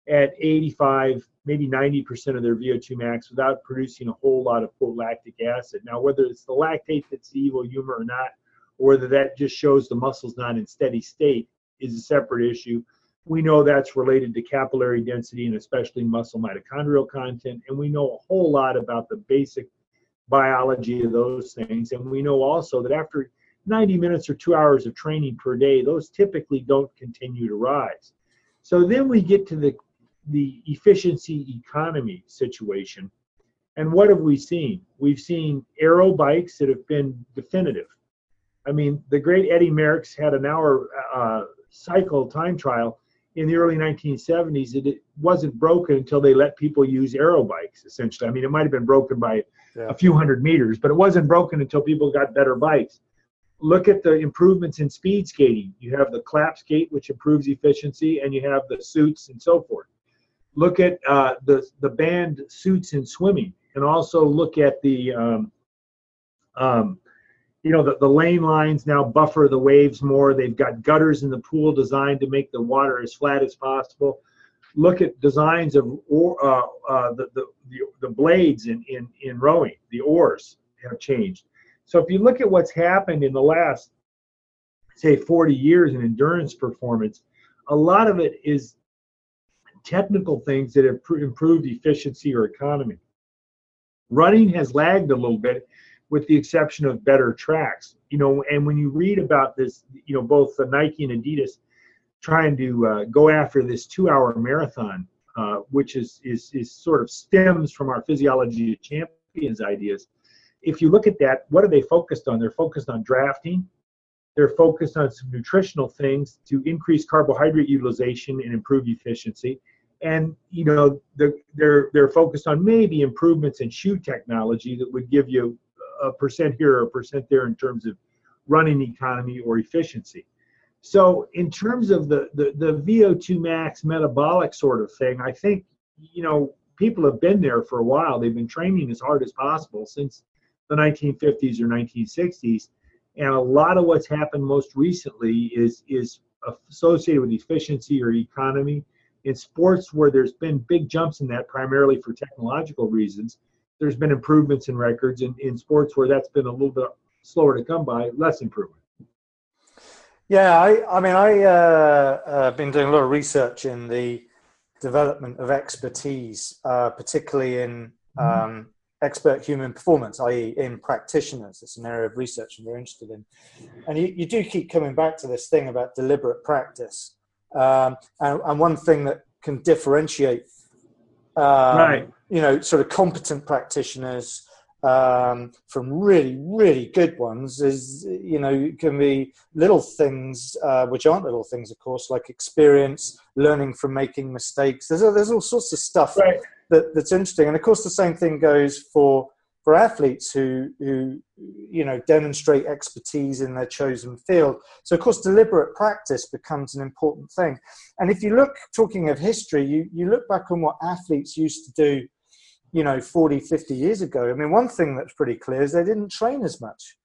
at 85, maybe 90% of their VO2 max without producing a whole lot of quote lactic acid. Now, whether it's the lactate that's the evil humor or not, or whether that just shows the muscle's not in steady state is a separate issue. We know that's related to capillary density and especially muscle mitochondrial content. And we know a whole lot about the basic biology of those things. And we know also that after 90 minutes or two hours of training per day, those typically don't continue to rise. So then we get to the, the efficiency economy situation. And what have we seen? We've seen aero bikes that have been definitive. I mean, the great Eddie Merckx had an hour uh, cycle time trial in the early 1970s, it, it wasn't broken until they let people use aero bikes, essentially. I mean, it might have been broken by yeah. a few hundred meters, but it wasn't broken until people got better bikes. Look at the improvements in speed skating. You have the clap skate, which improves efficiency, and you have the suits and so forth. Look at uh, the, the banned suits in swimming, and also look at the um, um, you know, the, the lane lines now buffer the waves more. They've got gutters in the pool designed to make the water as flat as possible. Look at designs of or, uh, uh, the, the, the, the blades in, in, in rowing, the oars have changed. So if you look at what's happened in the last, say, 40 years in endurance performance, a lot of it is technical things that have improved efficiency or economy. Running has lagged a little bit with the exception of better tracks. You know, and when you read about this, you know, both the Nike and Adidas trying to uh, go after this two-hour marathon, uh, which is, is is sort of stems from our physiology of champions ideas. If you look at that, what are they focused on? They're focused on drafting. They're focused on some nutritional things to increase carbohydrate utilization and improve efficiency. And you know, the, they're they're focused on maybe improvements in shoe technology that would give you a percent here or a percent there in terms of running economy or efficiency. So in terms of the, the, the VO2 max metabolic sort of thing, I think, you know, people have been there for a while. They've been training as hard as possible since the 1950s or 1960s. And a lot of what's happened most recently is, is associated with efficiency or economy. In sports where there's been big jumps in that, primarily for technological reasons, there's been improvements in records in, in sports where that's been a little bit slower to come by, less improvement. Yeah, I, I mean, I uh, uh, been doing a lot of research in the development of expertise, uh, particularly in mm-hmm. um, expert human performance, i.e., in practitioners. It's an area of research I'm very interested in. And you, you do keep coming back to this thing about deliberate practice. Um, and, and, one thing that can differentiate um, right you know, sort of competent practitioners um, from really, really good ones is, you know, can be little things, uh, which aren't little things, of course, like experience, learning from making mistakes. There's, there's all sorts of stuff right. that, that's interesting. And of course, the same thing goes for for athletes who who you know demonstrate expertise in their chosen field. So of course deliberate practice becomes an important thing. And if you look talking of history, you, you look back on what athletes used to do you know 40 50 years ago i mean one thing that's pretty clear is they didn't train as much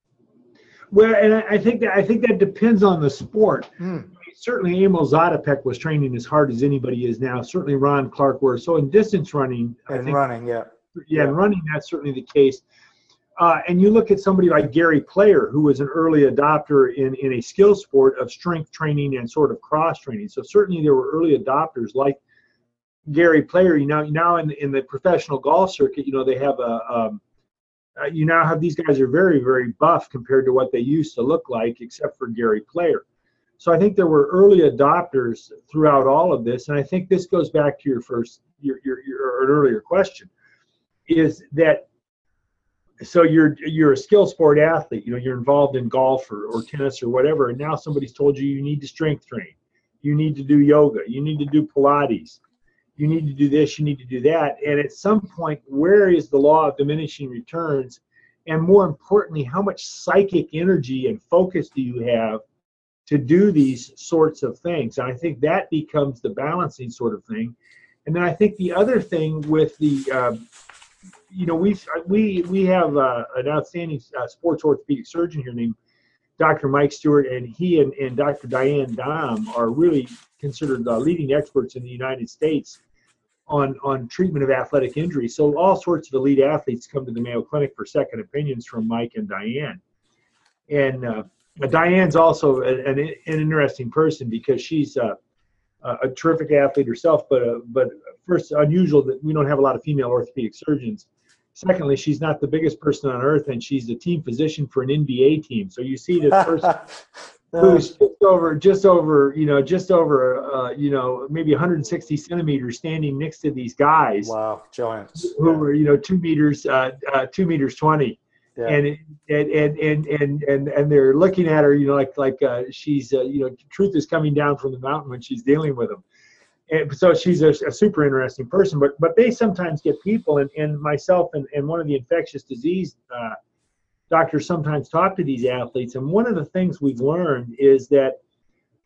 well and i think that i think that depends on the sport mm. certainly emil zatopek was training as hard as anybody is now certainly ron clarke were so in distance running and running yeah yeah, in running that's certainly the case uh, and you look at somebody like Gary Player, who was an early adopter in, in a skill sport of strength training and sort of cross training. So certainly there were early adopters like Gary Player. You know, now in in the professional golf circuit, you know they have a um, uh, you now have these guys are very very buff compared to what they used to look like, except for Gary Player. So I think there were early adopters throughout all of this, and I think this goes back to your first your your, your earlier question, is that so you're you're a skill sport athlete you know you're involved in golf or, or tennis or whatever and now somebody's told you you need to strength train you need to do yoga you need to do pilates you need to do this you need to do that and at some point where is the law of diminishing returns? And more importantly how much psychic energy and focus do you have to do these sorts of things? And i think that becomes the balancing sort of thing. And then i think the other thing with the um, you know, we we we have uh, an outstanding uh, sports orthopedic surgeon here named Dr. Mike Stuart, and he and, and Dr. Diane Dahm are really considered leading experts in the United States on on treatment of athletic injuries. So all sorts of elite athletes come to the Mayo Clinic for second opinions from Mike and Diane. And uh, Diane's also an, an, interesting person because she's uh, a terrific athlete herself, but uh, but first unusual that we don't have a lot of female orthopedic surgeons. Secondly, she's not the biggest person on earth, and she's the team physician for an NBA team. So you see this person who's just over, just over, you know, just over, uh, you know, maybe 160 centimeters, standing next to these guys. Wow, giants. Who yeah. were, you know, two meters, uh, uh, two meters twenty. Yeah. And, and and and and and and they're looking at her, you know, like like uh, she's, uh, you know, truth is coming down from the mountain when she's dealing with them and so she's a, a, super interesting person but but they sometimes get people and, and myself and, and one of the infectious disease uh, doctors sometimes talk to these athletes. And one of the things we've learned is that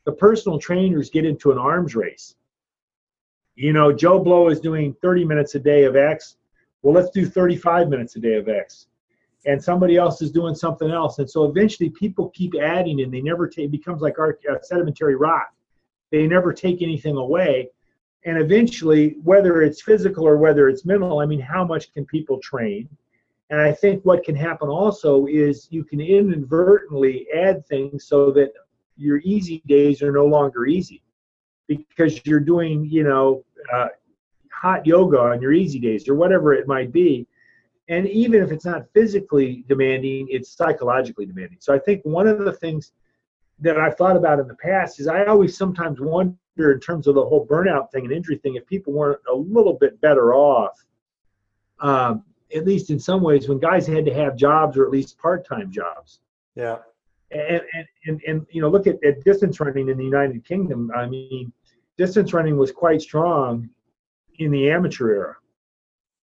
the personal trainers get into an arms race. You know joe blow is doing 30 minutes a day of x. Well let's do 35 minutes a day of x. And somebody else is doing something else. And so eventually people keep adding and they never take it becomes like our uh, sedimentary rock they never take anything away. And eventually, whether it's physical or whether it's mental, I mean, how much can people train? And I think what can happen also is you can inadvertently add things so that your easy days are no longer easy because you're doing, you know, uh, hot yoga on your easy days or whatever it might be. And even if it's not physically demanding, it's psychologically demanding. So I think one of the things that I've thought about in the past is I always sometimes wonder in terms of the whole burnout thing and injury thing if people weren't a little bit better off, um, at least in some ways, when guys had to have jobs or at least part-time jobs. Yeah. And and and, and you know, look at, at distance running in the United Kingdom. I mean, distance running was quite strong in the amateur era.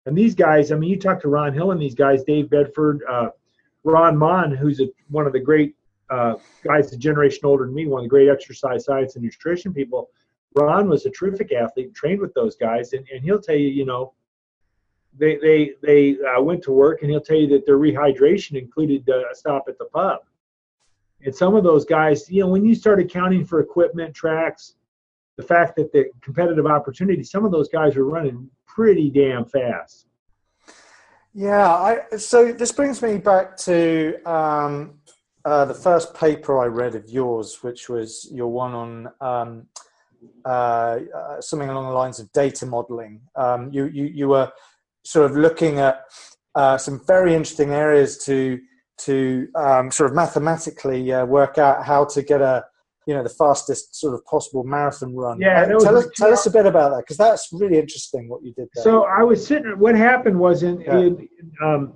And these guys, I mean, you talk to Ron Hill and these guys, Dave Bedford, uh, Ron Maughan, who's a, one of the great uh, guys a generation older than me, one of the great exercise science and nutrition people. Ron was a terrific athlete, trained with those guys, and, and he'll tell you, you know, they they they uh, went to work, and he'll tell you that their rehydration included uh, a stop at the pub. And some of those guys, you know, when you start accounting for equipment, tracks, the fact that the competitive opportunity, some of those guys were running pretty damn fast. Yeah, I, so this brings me back to um, uh, the first paper I read of yours, which was your one on um, uh, uh, something along the lines of data modeling. Um, you, you, you were sort of looking at uh, some very interesting areas to to um, sort of mathematically uh, work out how to get a you know the fastest sort of possible marathon run. Yeah, tell us tell us a bit about that because that's really interesting what you did there. So I was sitting. What happened was in, yeah. in um,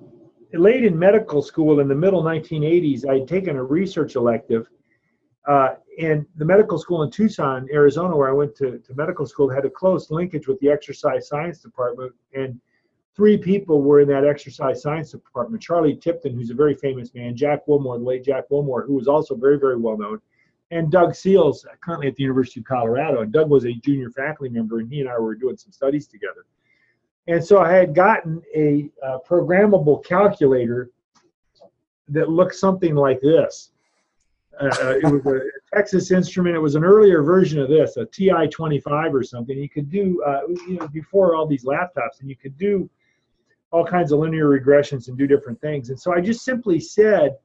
late in medical school in the middle 1980s, I had taken a research elective. Uh, and the medical school in Tucson, Arizona, where I went to, to medical school, had a close linkage with the exercise science department. And three people were in that exercise science department Charlie Tipton, who's a very famous man, Jack Wilmore, the late Jack Wilmore, who was also very, very well known, and Doug Seals, currently at the University of Colorado. And Doug was a junior faculty member, and he and I were doing some studies together. And so I had gotten a, a programmable calculator that looked something like this. Uh, uh it was a Texas Instrument. It was an earlier version of this, a TI-25 or something. You could do, uh, you know, before all these laptops, and you could do all kinds of linear regressions and do different things. And so I just simply said,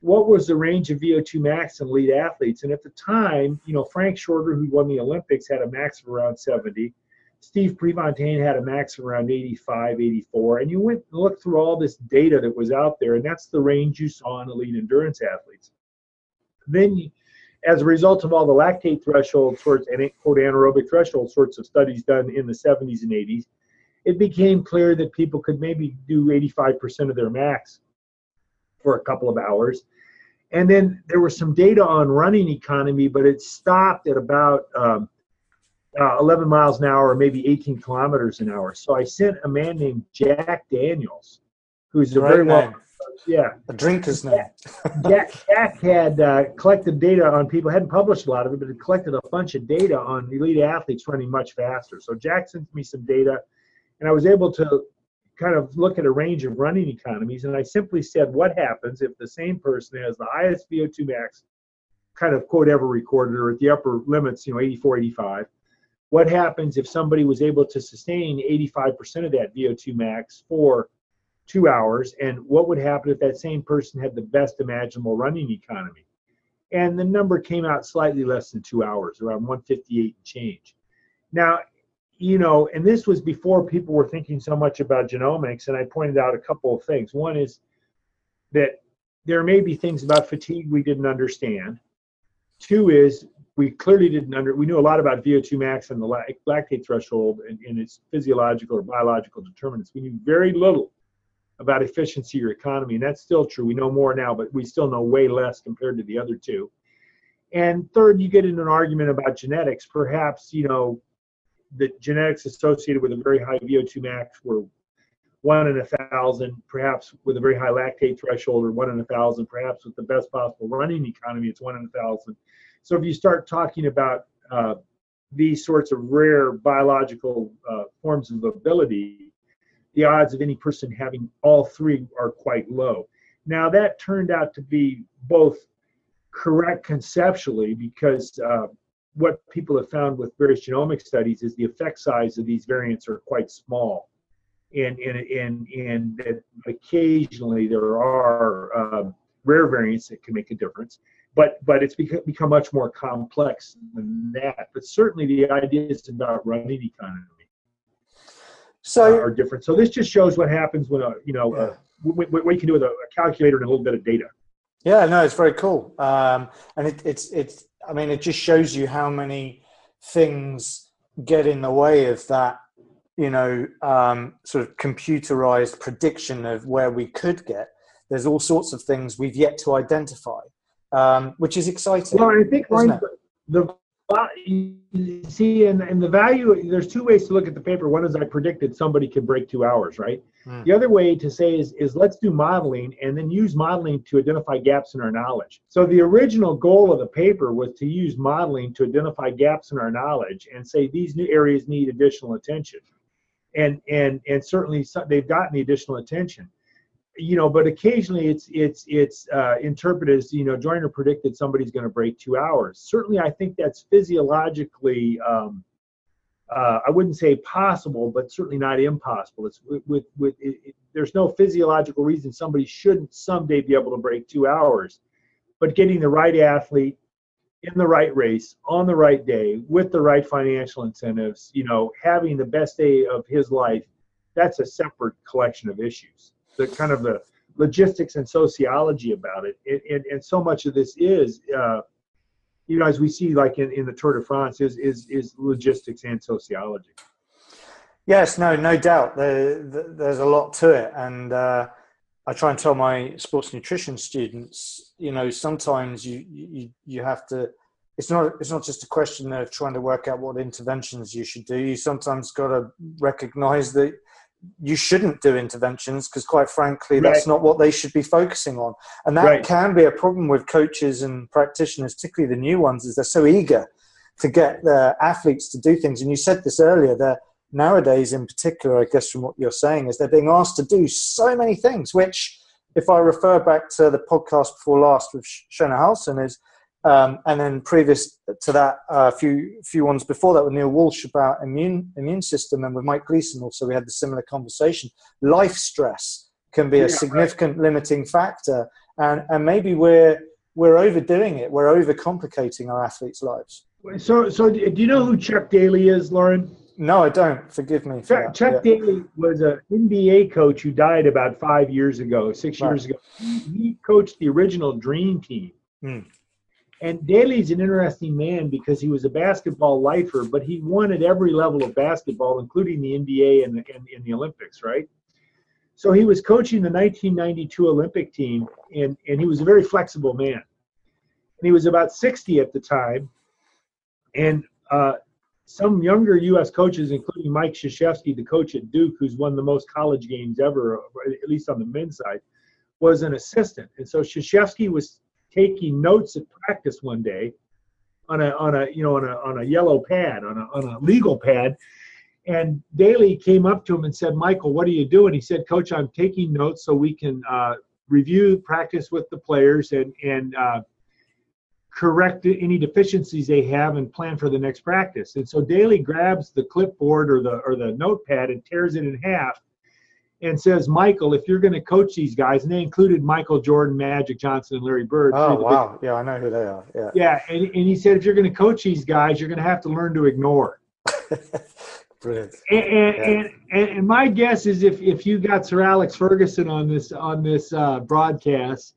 what was the range of VO2 max in elite athletes? And at the time, you know, Frank Shorter, who won the Olympics, had a max of around 70. Steve Prefontaine had a max around 85, 84. And you went and looked through all this data that was out there, and that's the range you saw in elite endurance athletes. Then, as a result of all the lactate threshold sorts and quote anaerobic threshold sorts of studies done in the 70s and 80s, it became clear that people could maybe do 85% of their max for a couple of hours. And then there was some data on running economy, but it stopped at about um, uh, 11 miles an hour or maybe 18 kilometers an hour. So I sent a man named Jack Daniels, who's a Great very well, yeah, A drinker's name. Jack, Jack had uh, collected data on people, hadn't published a lot of it, but had collected a bunch of data on elite athletes running much faster. So Jack sent me some data, and I was able to kind of look at a range of running economies. And I simply said, what happens if the same person has the highest VO2 max, kind of quote ever recorded, or at the upper limits, you know, 84, 85? What happens if somebody was able to sustain 85% of that VO2 max for two hours? And what would happen if that same person had the best imaginable running economy? And the number came out slightly less than two hours, around 158 and change. Now, you know, and this was before people were thinking so much about genomics, and I pointed out a couple of things. One is that there may be things about fatigue we didn't understand. Two is we clearly didn't under we knew a lot about VO2 max and the lactate threshold and, and its physiological or biological determinants. We knew very little about efficiency or economy, and that's still true. We know more now, but we still know way less compared to the other two. And third, you get into an argument about genetics. Perhaps you know the genetics associated with a very high VO2 max were one in a thousand, perhaps with a very high lactate threshold, or one in a thousand, perhaps with the best possible running economy, it's one in a thousand. So if you start talking about uh, these sorts of rare biological uh, forms of ability, the odds of any person having all three are quite low. Now that turned out to be both correct conceptually because uh, what people have found with various genomic studies is the effect size of these variants are quite small. And, and, and, and that occasionally there are um, rare variants that can make a difference but but it's become, become much more complex than that. But certainly the ideas about running economy So are different. So this just shows what happens when a you know Yeah. uh, what, what you can do with a, a calculator and a little bit of data. Yeah, no, it's very cool, um, and it, it's it's. I mean, it just shows you how many things get in the way of that. You know, um, sort of computerized prediction of where we could get. There's all sorts of things we've yet to identify, um, which is exciting. Well, I think Isn't Ryan, the you see, and, and the value. There's two ways to look at the paper. One is I predicted somebody could break two hours, right? Hmm. The other way to say is is let's do modeling and then use modeling to identify gaps in our knowledge. So the original goal of the paper was to use modeling to identify gaps in our knowledge and say these new areas need additional attention, and and and certainly some, they've gotten the additional attention you know, but occasionally it's it's it's uh, interpreted as you know, Joyner predicted somebody's going to break two hours. Certainly, I think that's physiologically. Um, uh, I wouldn't say possible, but certainly not impossible. It's with with, with it, it, there's no physiological reason somebody shouldn't someday be able to break two hours, but getting the right athlete in the right race on the right day with the right financial incentives, you know, having the best day of his life, that's a separate collection of issues the kind of the logistics and sociology about it. And, and, and so much of this is, uh, you know, as we see like in, in the Tour de France, is, is, is logistics and sociology. Yes, no, no doubt. There, there- there's a lot to it, and uh, I try and tell my sports nutrition students, you know, sometimes you you you have to. It's not it's not just a question of trying to work out what interventions you should do. You sometimes got to recognise that you shouldn't do interventions because, quite frankly, that's Right. not what they should be focusing on, and that Right. can be a problem with coaches and practitioners, particularly the new ones, is they're so eager to get their athletes to do things. And you said this earlier, they're nowadays, in particular, I guess from what you're saying, is they're being asked to do so many things, which, if I refer back to the podcast before last with Shona Halson, is um, and then previous to that, a uh, few few ones before that with Neil Walsh about immune immune system, and with Mike Gleeson also we had the similar conversation. Life stress can be a significant right. limiting factor, and and maybe we're we're overdoing it. We're overcomplicating our athletes' lives. So so do you know who Chuck Daly is, Lauren? No, I don't. Forgive me. Chuck, Chuck yeah. Daly was an NBA coach who died about five years ago, six right. years ago. He coached the original Dream Team. Mm. And Daly's an interesting man because he was a basketball lifer, but he won at every level of basketball, including the NBA and the, and, and the Olympics, right? So he was coaching the 1992 Olympic team, and, and he was a very flexible man. And he was about 60 at the time. And uh, some younger U.S. coaches, including Mike Krzyzewski, the coach at Duke, who's won the most college games ever, at least on the men's side, was an assistant. And so Krzyzewski was taking notes at practice one day on a on a you know on a on a yellow pad on a on a legal pad and Daly came up to him and said, Michael, what are you doing? He said, Coach, I'm taking notes so we can uh, review practice with the players and, and uh, correct any deficiencies they have and plan for the next practice. And so Daly grabs the clipboard or the, or the notepad and tears it in half and says, Michael, if you're going to coach these guys, and they included Michael Jordan, Magic Johnson, and Larry Bird. Oh, wow. Big, yeah, I know who they are. Yeah. Yeah. And, and he said, if you're going to coach these guys, you're going to have to learn to ignore. Brilliant. And, and, yeah. and, and, my guess is if, if you got Sir Alex Ferguson on this on this uh, broadcast,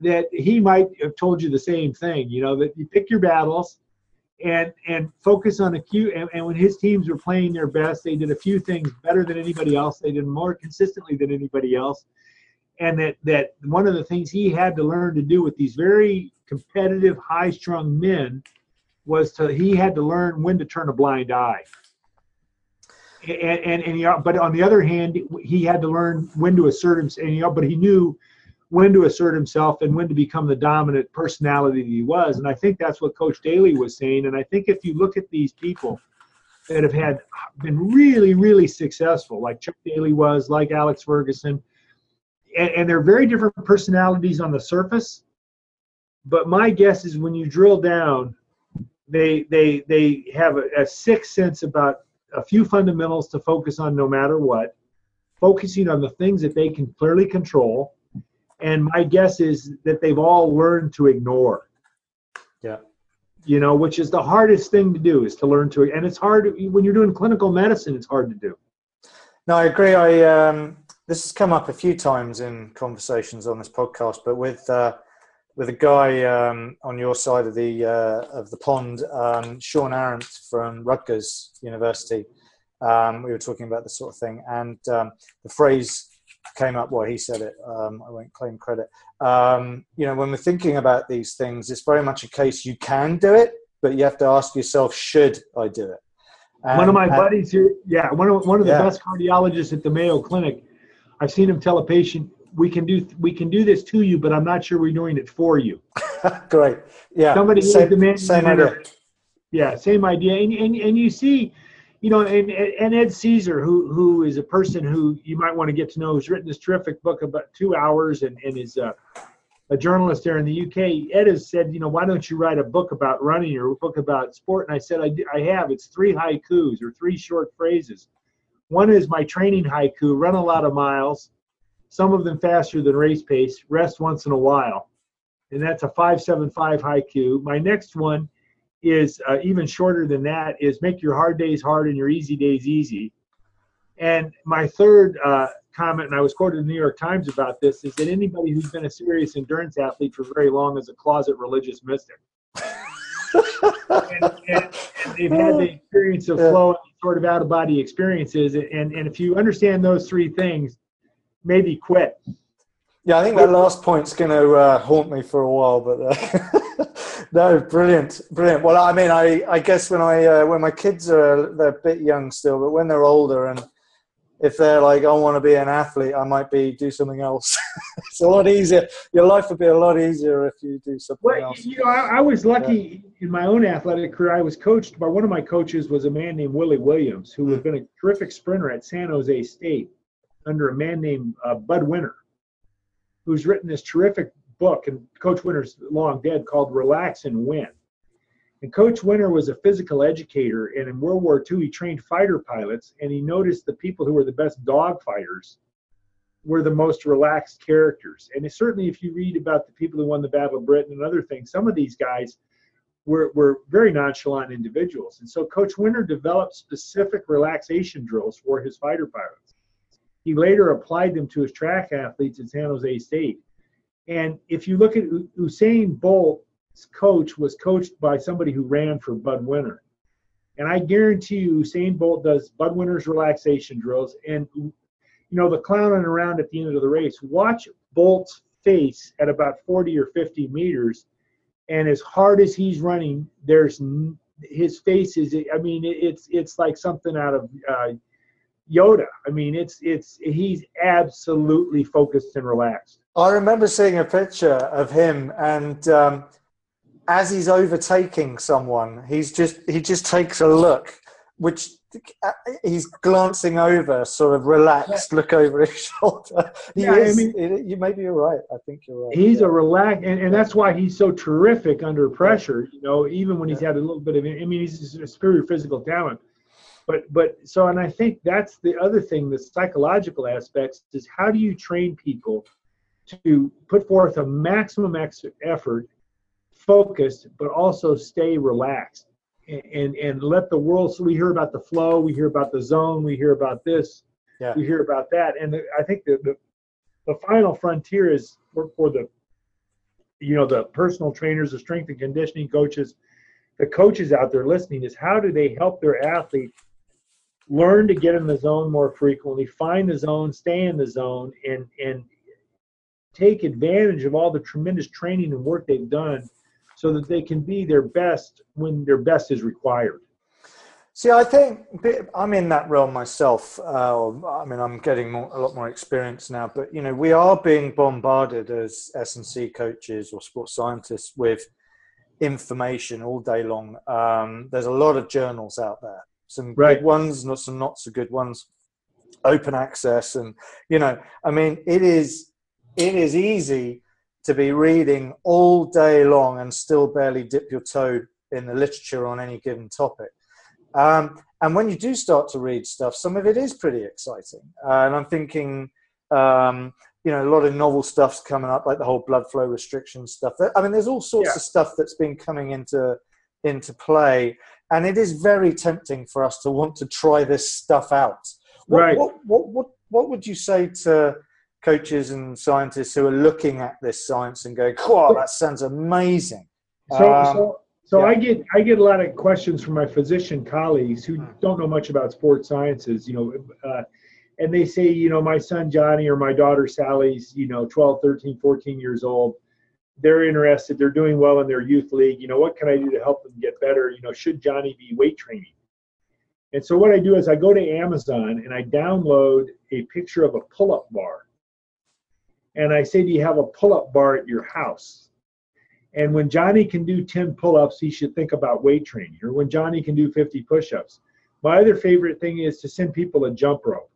that he might have told you the same thing. You know that you pick your battles, and and focus on a few. And, and when his teams were playing their best, they did a few things better than anybody else. They did more consistently than anybody else. And that that one of the things he had to learn to do with these very competitive, high-strung men was to he had to learn when to turn a blind eye. And and, and he, but on the other hand, he had to learn when to assert himself. And, but he knew when to assert himself and when to become the dominant personality that he was. And I think that's what Coach Daly was saying. And I think if you look at these people that have had been really, really successful, like Chuck Daly was, like Alex Ferguson, and, and they're very different personalities on the surface. But my guess is when you drill down, they they they have a, a sixth sense about a few fundamentals to focus on no matter what, focusing on the things that they can clearly control and my guess is that they've all learned to ignore. Yeah. You know which is the hardest thing to do is to learn to and it's hard when you're doing clinical medicine it's hard to do. No i agree. I um, this has come up a few times in conversations on this podcast but with uh, with a guy um, on your side of the uh, of the pond um, shawn arent from rutgers university. Um, we were talking about this sort of thing and um, the phrase came up. Well, he said it. Um, I won't claim credit. Um, you know, when we're thinking about these things, it's very much a case you can do it, but you have to ask yourself, should I do it? And, one of my and, buddies here, yeah, one of one of the yeah. best cardiologists at the Mayo Clinic. I've seen him tell a patient, "We can do we can do this to you, but I'm not sure we're doing it for you." Great, yeah. Somebody same, same idea. Yeah, same idea, and and and you see you know, and, and Ed Caesar, who who is a person who you might want to get to know, who's written this terrific book about two hours and, and is a, a journalist there in the UK. Ed has said, you know, why don't you write a book about running or a book about sport? And I said, I, I have. It's three haikus or three short phrases. One is my training haiku run a lot of miles, some of them faster than race pace, rest once in a while. And that's a 575 haiku. My next one is uh, even shorter than that is make your hard days hard and your easy days easy. And my third uh, comment and i was quoted in the new york times about this is that anybody who's been a serious endurance athlete for very long is a closet religious mystic. And, and, and, they've had the experience of flow and sort of out of body experiences. And, and if you understand those three things maybe quit yeah i think that last point's going to uh, haunt me for a while but uh, no, brilliant, brilliant. Well, I mean, I, I guess when I uh, when my kids are they're a bit young still, but when they're older and if they're like, I want to be an athlete, I might be do something else. it's a lot easier. Your life would be a lot easier if you do something well, else. You know, I, I was lucky yeah. in my own athletic career. I was coached by one of my coaches was a man named Willie Williams, who mm. had been a terrific sprinter at San Jose State under a man named uh, Bud Winter, who's written this terrific book, and Coach Winter's long dead, called Relax and Win. And Coach Winter was a physical educator, and in World War II, he trained fighter pilots, and he noticed the people who were the best dog fighters were the most relaxed characters. And certainly, if you read about the people who won the Battle of Britain and other things, some of these guys were, were very nonchalant individuals. And so Coach Winter developed specific relaxation drills for his fighter pilots. He later applied them to his track athletes at San Jose State. And if you look at Usain Bolt's coach was coached by somebody who ran for Bud Winter. And I guarantee you, Usain Bolt does Bud Winter's relaxation drills. And, you know, the clowning around at the end of the race, watch Bolt's face at about 40 or 50 meters. And as hard as he's running, there's his face is, I mean, it's, it's like something out of, uh, Yoda. I mean, it's it's he's absolutely focused and relaxed. I remember seeing a picture of him, and um, as he's overtaking someone, he's just he just takes a look, which uh, he's glancing over, sort of relaxed, look over his shoulder. He yeah, is, I mean, you maybe you're right. I think you're right. He's yeah. a relaxed, and, and that's why he's so terrific under pressure. You know, even when he's had a little bit of, I mean, he's a superior physical talent. But but so, and I think that's the other thing, the psychological aspects is how do you train people to put forth a maximum ex- effort focused, but also stay relaxed and, and, and let the world. So we hear about the flow, we hear about the zone, we hear about this, yeah. we hear about that, and the, I think the, the the final frontier is for, for the you know the personal trainers, the strength and conditioning coaches, the coaches out there listening is how do they help their athlete learn to get in the zone more frequently, find the zone, stay in the zone, and and take advantage of all the tremendous training and work they've done so that they can be their best when their best is required. See, I think I'm in that realm myself. Uh, I mean, I'm getting more, a lot more experience now, but you know, we are being bombarded as S and C coaches or sports scientists with information all day long. Um, there's a lot of journals out there, some right. good ones, not some not so good ones, open access, and you know, I mean, it is it is easy to be reading all day long and still barely dip your toe in the literature on any given topic. Um, and when you do start to read stuff, some of it is pretty exciting. Uh, and I'm thinking, um, you know, a lot of novel stuff's coming up, like the whole blood flow restriction stuff. I mean, there's all sorts yeah. of stuff that's been coming into into play, and it is very tempting for us to want to try this stuff out. What, right. What, what, what, what would you say to coaches and scientists who are looking at this science and going, "Wow, that sounds amazing." So, um, so, so yeah. I get I get a lot of questions from my physician colleagues who hmm. don't know much about sports sciences. You know, uh, and they say, you know, my son Johnny or my daughter Sally's, you know, 12, 13, 14 years old. They're interested. They're doing well in their youth league. You know, what can I do to help them get better? You know, should Johnny be weight training? And so what I do is I go to Amazon and I download a picture of a pull-up bar and I say, Do you have a pull up bar at your house? And when Johnny can do 10 pull ups, he should think about weight training. Or when Johnny can do 50 push ups. My other favorite thing is to send people a jump rope.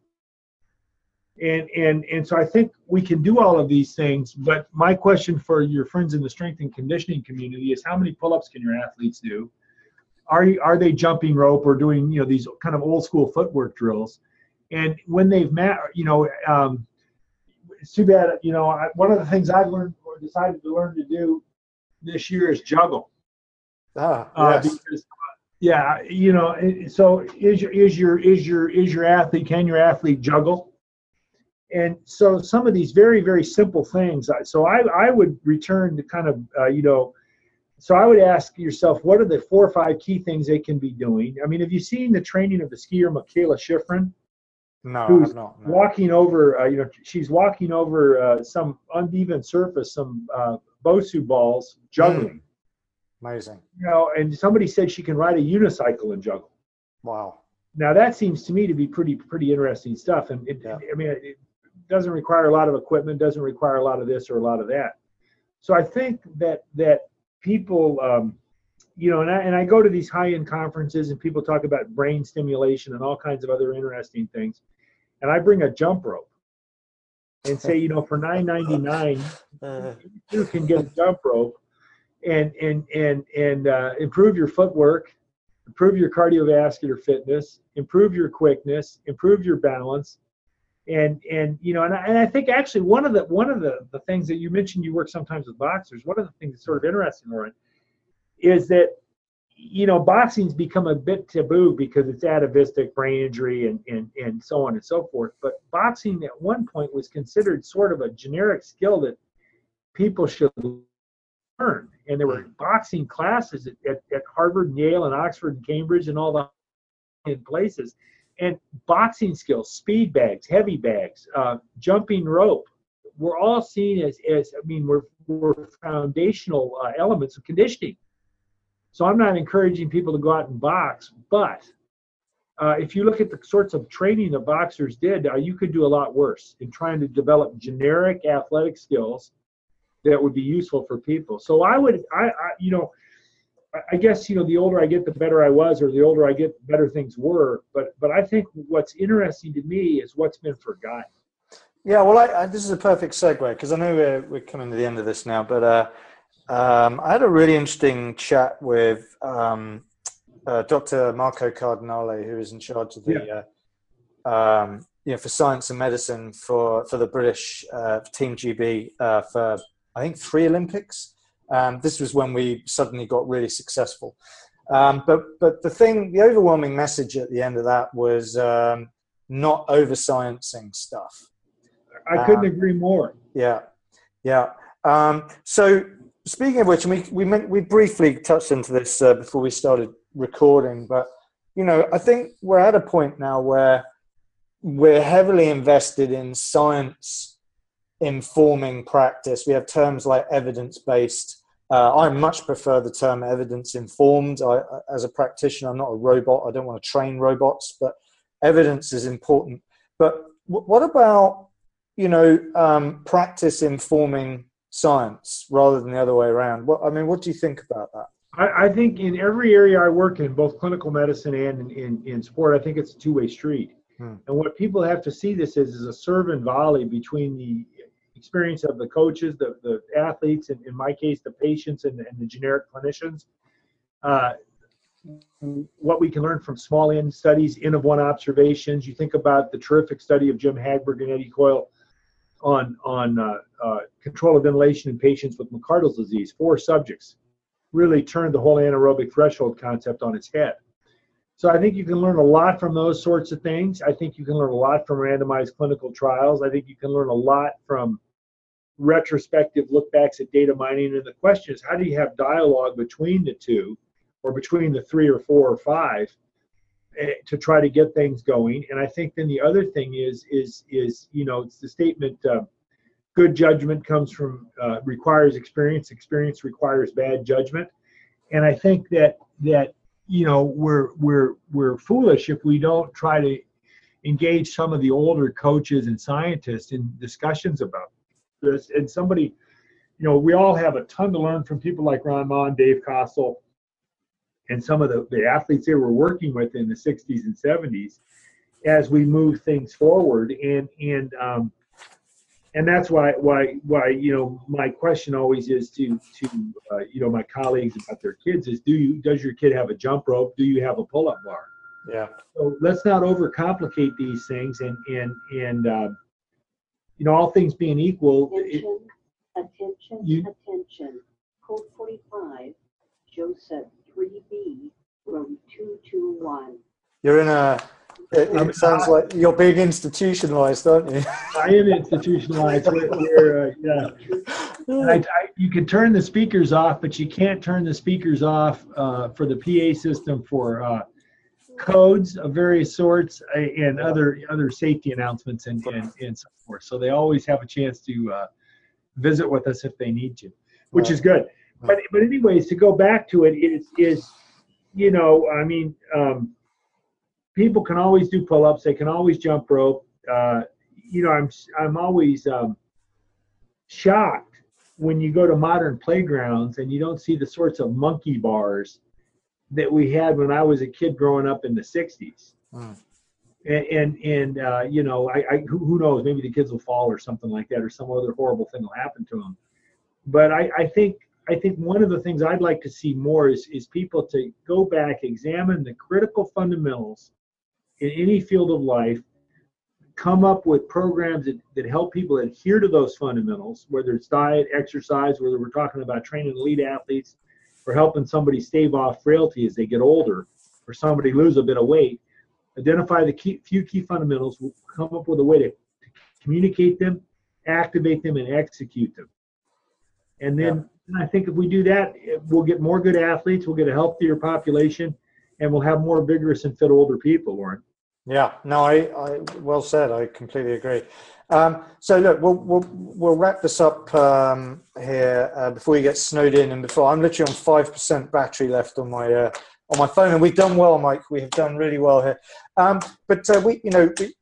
And, and, and so I think we can do all of these things. But my question for your friends in the strength and conditioning community is how many pull ups can your athletes do? Are, are they jumping rope or doing you know these kind of old school footwork drills? And when they've met, you know, um, it's too bad. You know, I, one of the things I've learned or decided to learn to do this year is juggle. Ah, uh, yes. because, yeah, you know, so is your is your is your is your athlete can your athlete juggle? And so some of these very very simple things. So I I would return to kind of uh, you know. So I would ask yourself, what are the four or five key things they can be doing? I mean, have you seen the training of the skier Mikaela Shiffrin? No, who's not, no. walking over. Uh, you know, she's walking over uh, some uneven surface, some uh, Bosu balls, juggling. Mm. Amazing. You know, and somebody said she can ride a unicycle and juggle. Wow. now that seems to me to be pretty pretty interesting stuff, and it, Yeah. I mean it doesn't require a lot of equipment, doesn't require a lot of this or a lot of that. So I think that that people, um, you know, and I, and I go to these high end conferences and people talk about brain stimulation and all kinds of other interesting things, and I bring a jump rope and say, you know, for nine ninety nine, you can get a jump rope and and and and uh, improve your footwork, improve your cardiovascular fitness, improve your quickness, improve your balance, and and you know, and I, and I think actually one of the one of the the things that you mentioned you work sometimes with boxers. One of the things that's sort of interesting, Lauren, is that you know boxing's become a bit taboo because it's atavistic brain injury and and and so on and so forth. But boxing at one point was considered sort of a generic skill that people should learn. And there were boxing classes at, at, at Harvard and Yale and Oxford and Cambridge and all the places. And boxing skills, speed bags, heavy bags, uh, jumping rope, were all seen as, as I mean, we're foundational uh, elements of conditioning. So I'm not encouraging people to go out and box, but uh, if you look at the sorts of training the boxers did, uh, you could do a lot worse in trying to develop generic athletic skills that would be useful for people. So I would, I, I you know, I- guess you know, the older I get, the better I was, or the older I get, the better things were. But but I think what's interesting to me is what's been forgotten. Yeah, well, I, I, this is a perfect segue because I know we're, we're coming to the end of this now, but uh, um, I had a really interesting chat with um, uh, Dr. Marco Cardinale, who is in charge of the, uh, um, you know, for science and medicine for, for the British uh, Team GB uh, for, I think, three Olympics. Um, this was when we suddenly got really successful. Um, but, but the thing, the overwhelming message at the end of that was um, not over sciencing stuff. I couldn't Um, agree more. Yeah, yeah. Um, so speaking of which, and we we meant, we briefly touched into this uh, before we started recording, but you know, I think we're at a point now where we're heavily invested in science informing practice. We have terms like evidence based. Uh, I much prefer the term evidence informed. I, as a practitioner, I'm not a robot. I don't want to train robots, but evidence is important. But w- what about you know, um, practice informing science rather than the other way around. What I mean, what do you think about that? I, I think in every area I work in, both clinical medicine and in, in, in sport, I think it's a two-way street. Hmm. And what people have to see this as is a serve and volley between the experience of the coaches, the, the athletes, and in my case, the patients and, and the generic clinicians. Uh, what we can learn from small n studies, N of one observations. You think about the terrific study of Jim Hagberg and Eddie Coyle on on uh, uh, control of ventilation in patients with McArdle's disease. Four subjects really turned the whole anaerobic threshold concept on its head. So I think you can learn a lot from those sorts of things. I think you can learn a lot from randomized clinical trials. I think you can learn a lot from retrospective lookbacks at data mining. And the question is, how do you have dialogue between the two, or between the three or four or five, eh, to try to get things going? And I think then the other thing is is is you know it's the statement. Uh, good judgment comes from uh, requires experience. Experience requires bad judgment. And I think that that you know we're we're we're foolish if we don't try to engage some of the older coaches and scientists in discussions about this. And somebody, you know, we all have a ton to learn from people like Ron Maughan, Dave Costill, and some of the, the athletes they were working with in the 60s and 70s as we move things forward. And and um, and that's why why why you know my question always is to to uh, you know my colleagues about their kids is do you does your kid have a jump rope? Do you have a pull up bar? Yeah, So let's not overcomplicate these things and and and um, you know all things being equal, it, Attention, attention, You- attention. Code forty-five, Joseph three B, room two two one. you're in a. It, I'm- it sounds like you're being institutionalized, aren't you? I am institutionalized. We're, we're, uh, yeah. And I, I, you can turn the speakers off, but you can't turn the speakers off uh, for the PA system for uh, codes of various sorts uh, and other other safety announcements and, and, and so forth. So they always have a chance to uh, visit with us if they need to, which is good. But but anyways, to go back to it is is you know I mean um, people can always do pull-ups. They can always jump rope. Uh, you know, I'm I'm always um, shocked when you go to modern playgrounds and you don't see the sorts of monkey bars that we had when I was a kid growing up in the '60s. Mm. And and, and uh, you know, I, I who, who knows? Maybe the kids will fall or something like that, or some other horrible thing will happen to them. But I, I think I think one of the things I'd like to see more is is people to go back, examine the critical fundamentals in any field of life, come up with programs that, that help people adhere to those fundamentals, whether it's diet, exercise, whether we're talking about training elite athletes or helping somebody stave off frailty as they get older, or somebody lose a bit of weight. Identify the key, few key fundamentals, we'll come up with a way to, to communicate them, activate them, and execute them. And then yeah. I think if we do that, we'll get more good athletes, we'll get a healthier population, and we'll have more vigorous and fit older people, Warren. Yeah, no, I, I well said. I completely agree. Um, so look, we'll, we'll we'll wrap this up um, here uh, before you get snowed in, and before I'm literally on five percent battery left on my uh, on my phone, and we've done well, Mike. We have done really well here. Um, but uh, we, you know, we,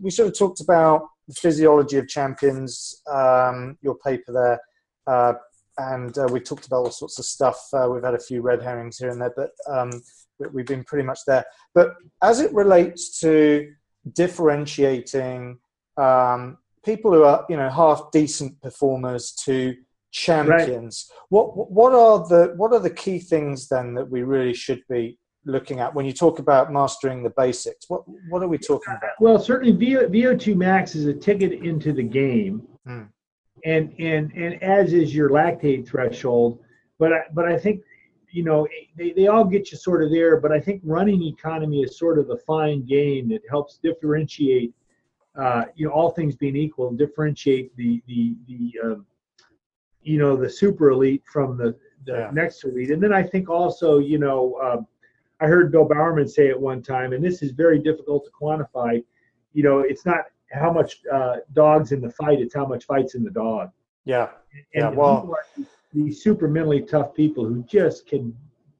we sort of talked about the physiology of champions, um, your paper there, uh, and uh, we talked about all sorts of stuff. Uh, we've had a few red herrings here and there, but um, we've been pretty much there. But as it relates to differentiating um, people who are, you know, half decent performers to champions, right. what what are the what are the key things then that we really should be looking at when you talk about mastering the basics? What what are we talking about? Well, certainly VO2 max is a ticket into the game, hmm. and and and as is your lactate threshold. But I, but I think you know, they, they all get you sort of there, but I think running economy is sort of the fine game that helps differentiate, uh, you know, all things being equal, differentiate the the the um, you know the super elite from the the yeah. next elite. And then I think also, you know, um, I heard Bill Bowerman say at one time, and this is very difficult to quantify. You know, it's not how much uh, dogs in the fight; it's how much fights in the dog. Yeah. And yeah. Well these super mentally tough people who just can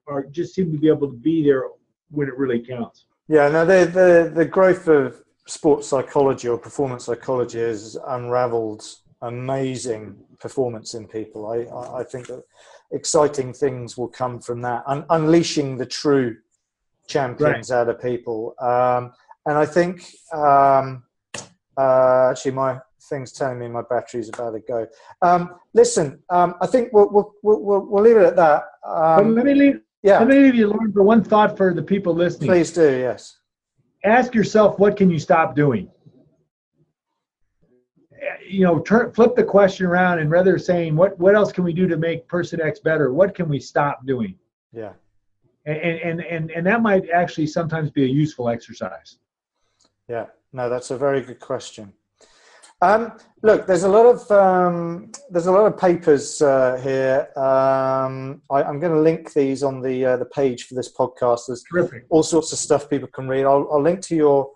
are just seem to be able to be there when it really counts. Yeah, no, the the the growth of sports psychology or performance psychology has unravelled amazing performance in people. I I think that exciting things will come from that, Un- unleashing the true champions right. out of people. Um, and I think um, uh, actually my thing's telling me my battery's about to go. Um, listen, um, I think we'll, we'll, we'll, we'll, leave it at that. Um, let me leave. Yeah. Let me leave you, Laurent, for one thought for the people listening. Please do. Yes. Ask yourself, what can you stop doing? You know, turn flip the question around, and rather saying, what what else can we do to make person X better? What can we stop doing? Yeah. And and and and that might actually sometimes be a useful exercise. Yeah. No, that's a very good question. Um, look, there's a lot of um, there's a lot of papers uh, here. Um, I, am going to link these on the uh, the page for this podcast. There's Terrific. all sorts of stuff people can read. I'll, I'll link to your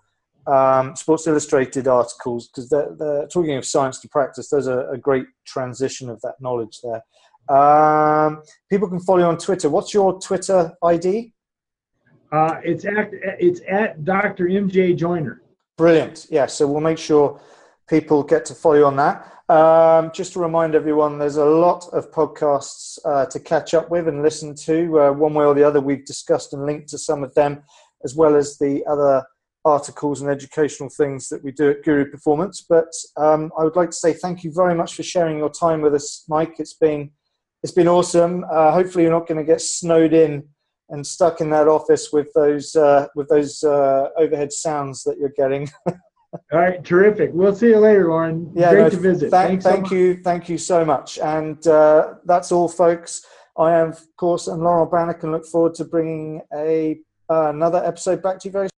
um, Sports Illustrated articles because they're, they're, talking of science to practice. There's a, a great transition of that knowledge there. Um, people can follow you on Twitter. What's your Twitter ID? Uh, it's at it's at Dr. MJ Joyner. Brilliant. Yeah. So we'll make sure people get to follow you on that. Um, just to remind everyone, there's a lot of podcasts uh, to catch up with and listen to. Uh, one way or the other, we've discussed and linked to some of them, as well as the other articles and educational things that we do at Guru Performance. But um, I would like to say thank you very much for sharing your time with us, Mike. It's been it's been awesome. Uh, hopefully, you're not going to get snowed in and stuck in that office with those uh, with those uh, overhead sounds that you're getting. All right, terrific. We'll see you later, Laurent. Yeah, Great no, to visit. Th- thank so you, thank you so much. And uh, that's all, folks. I am, of course, and Laurent Bannock, and look forward to bringing a uh, another episode back to you very.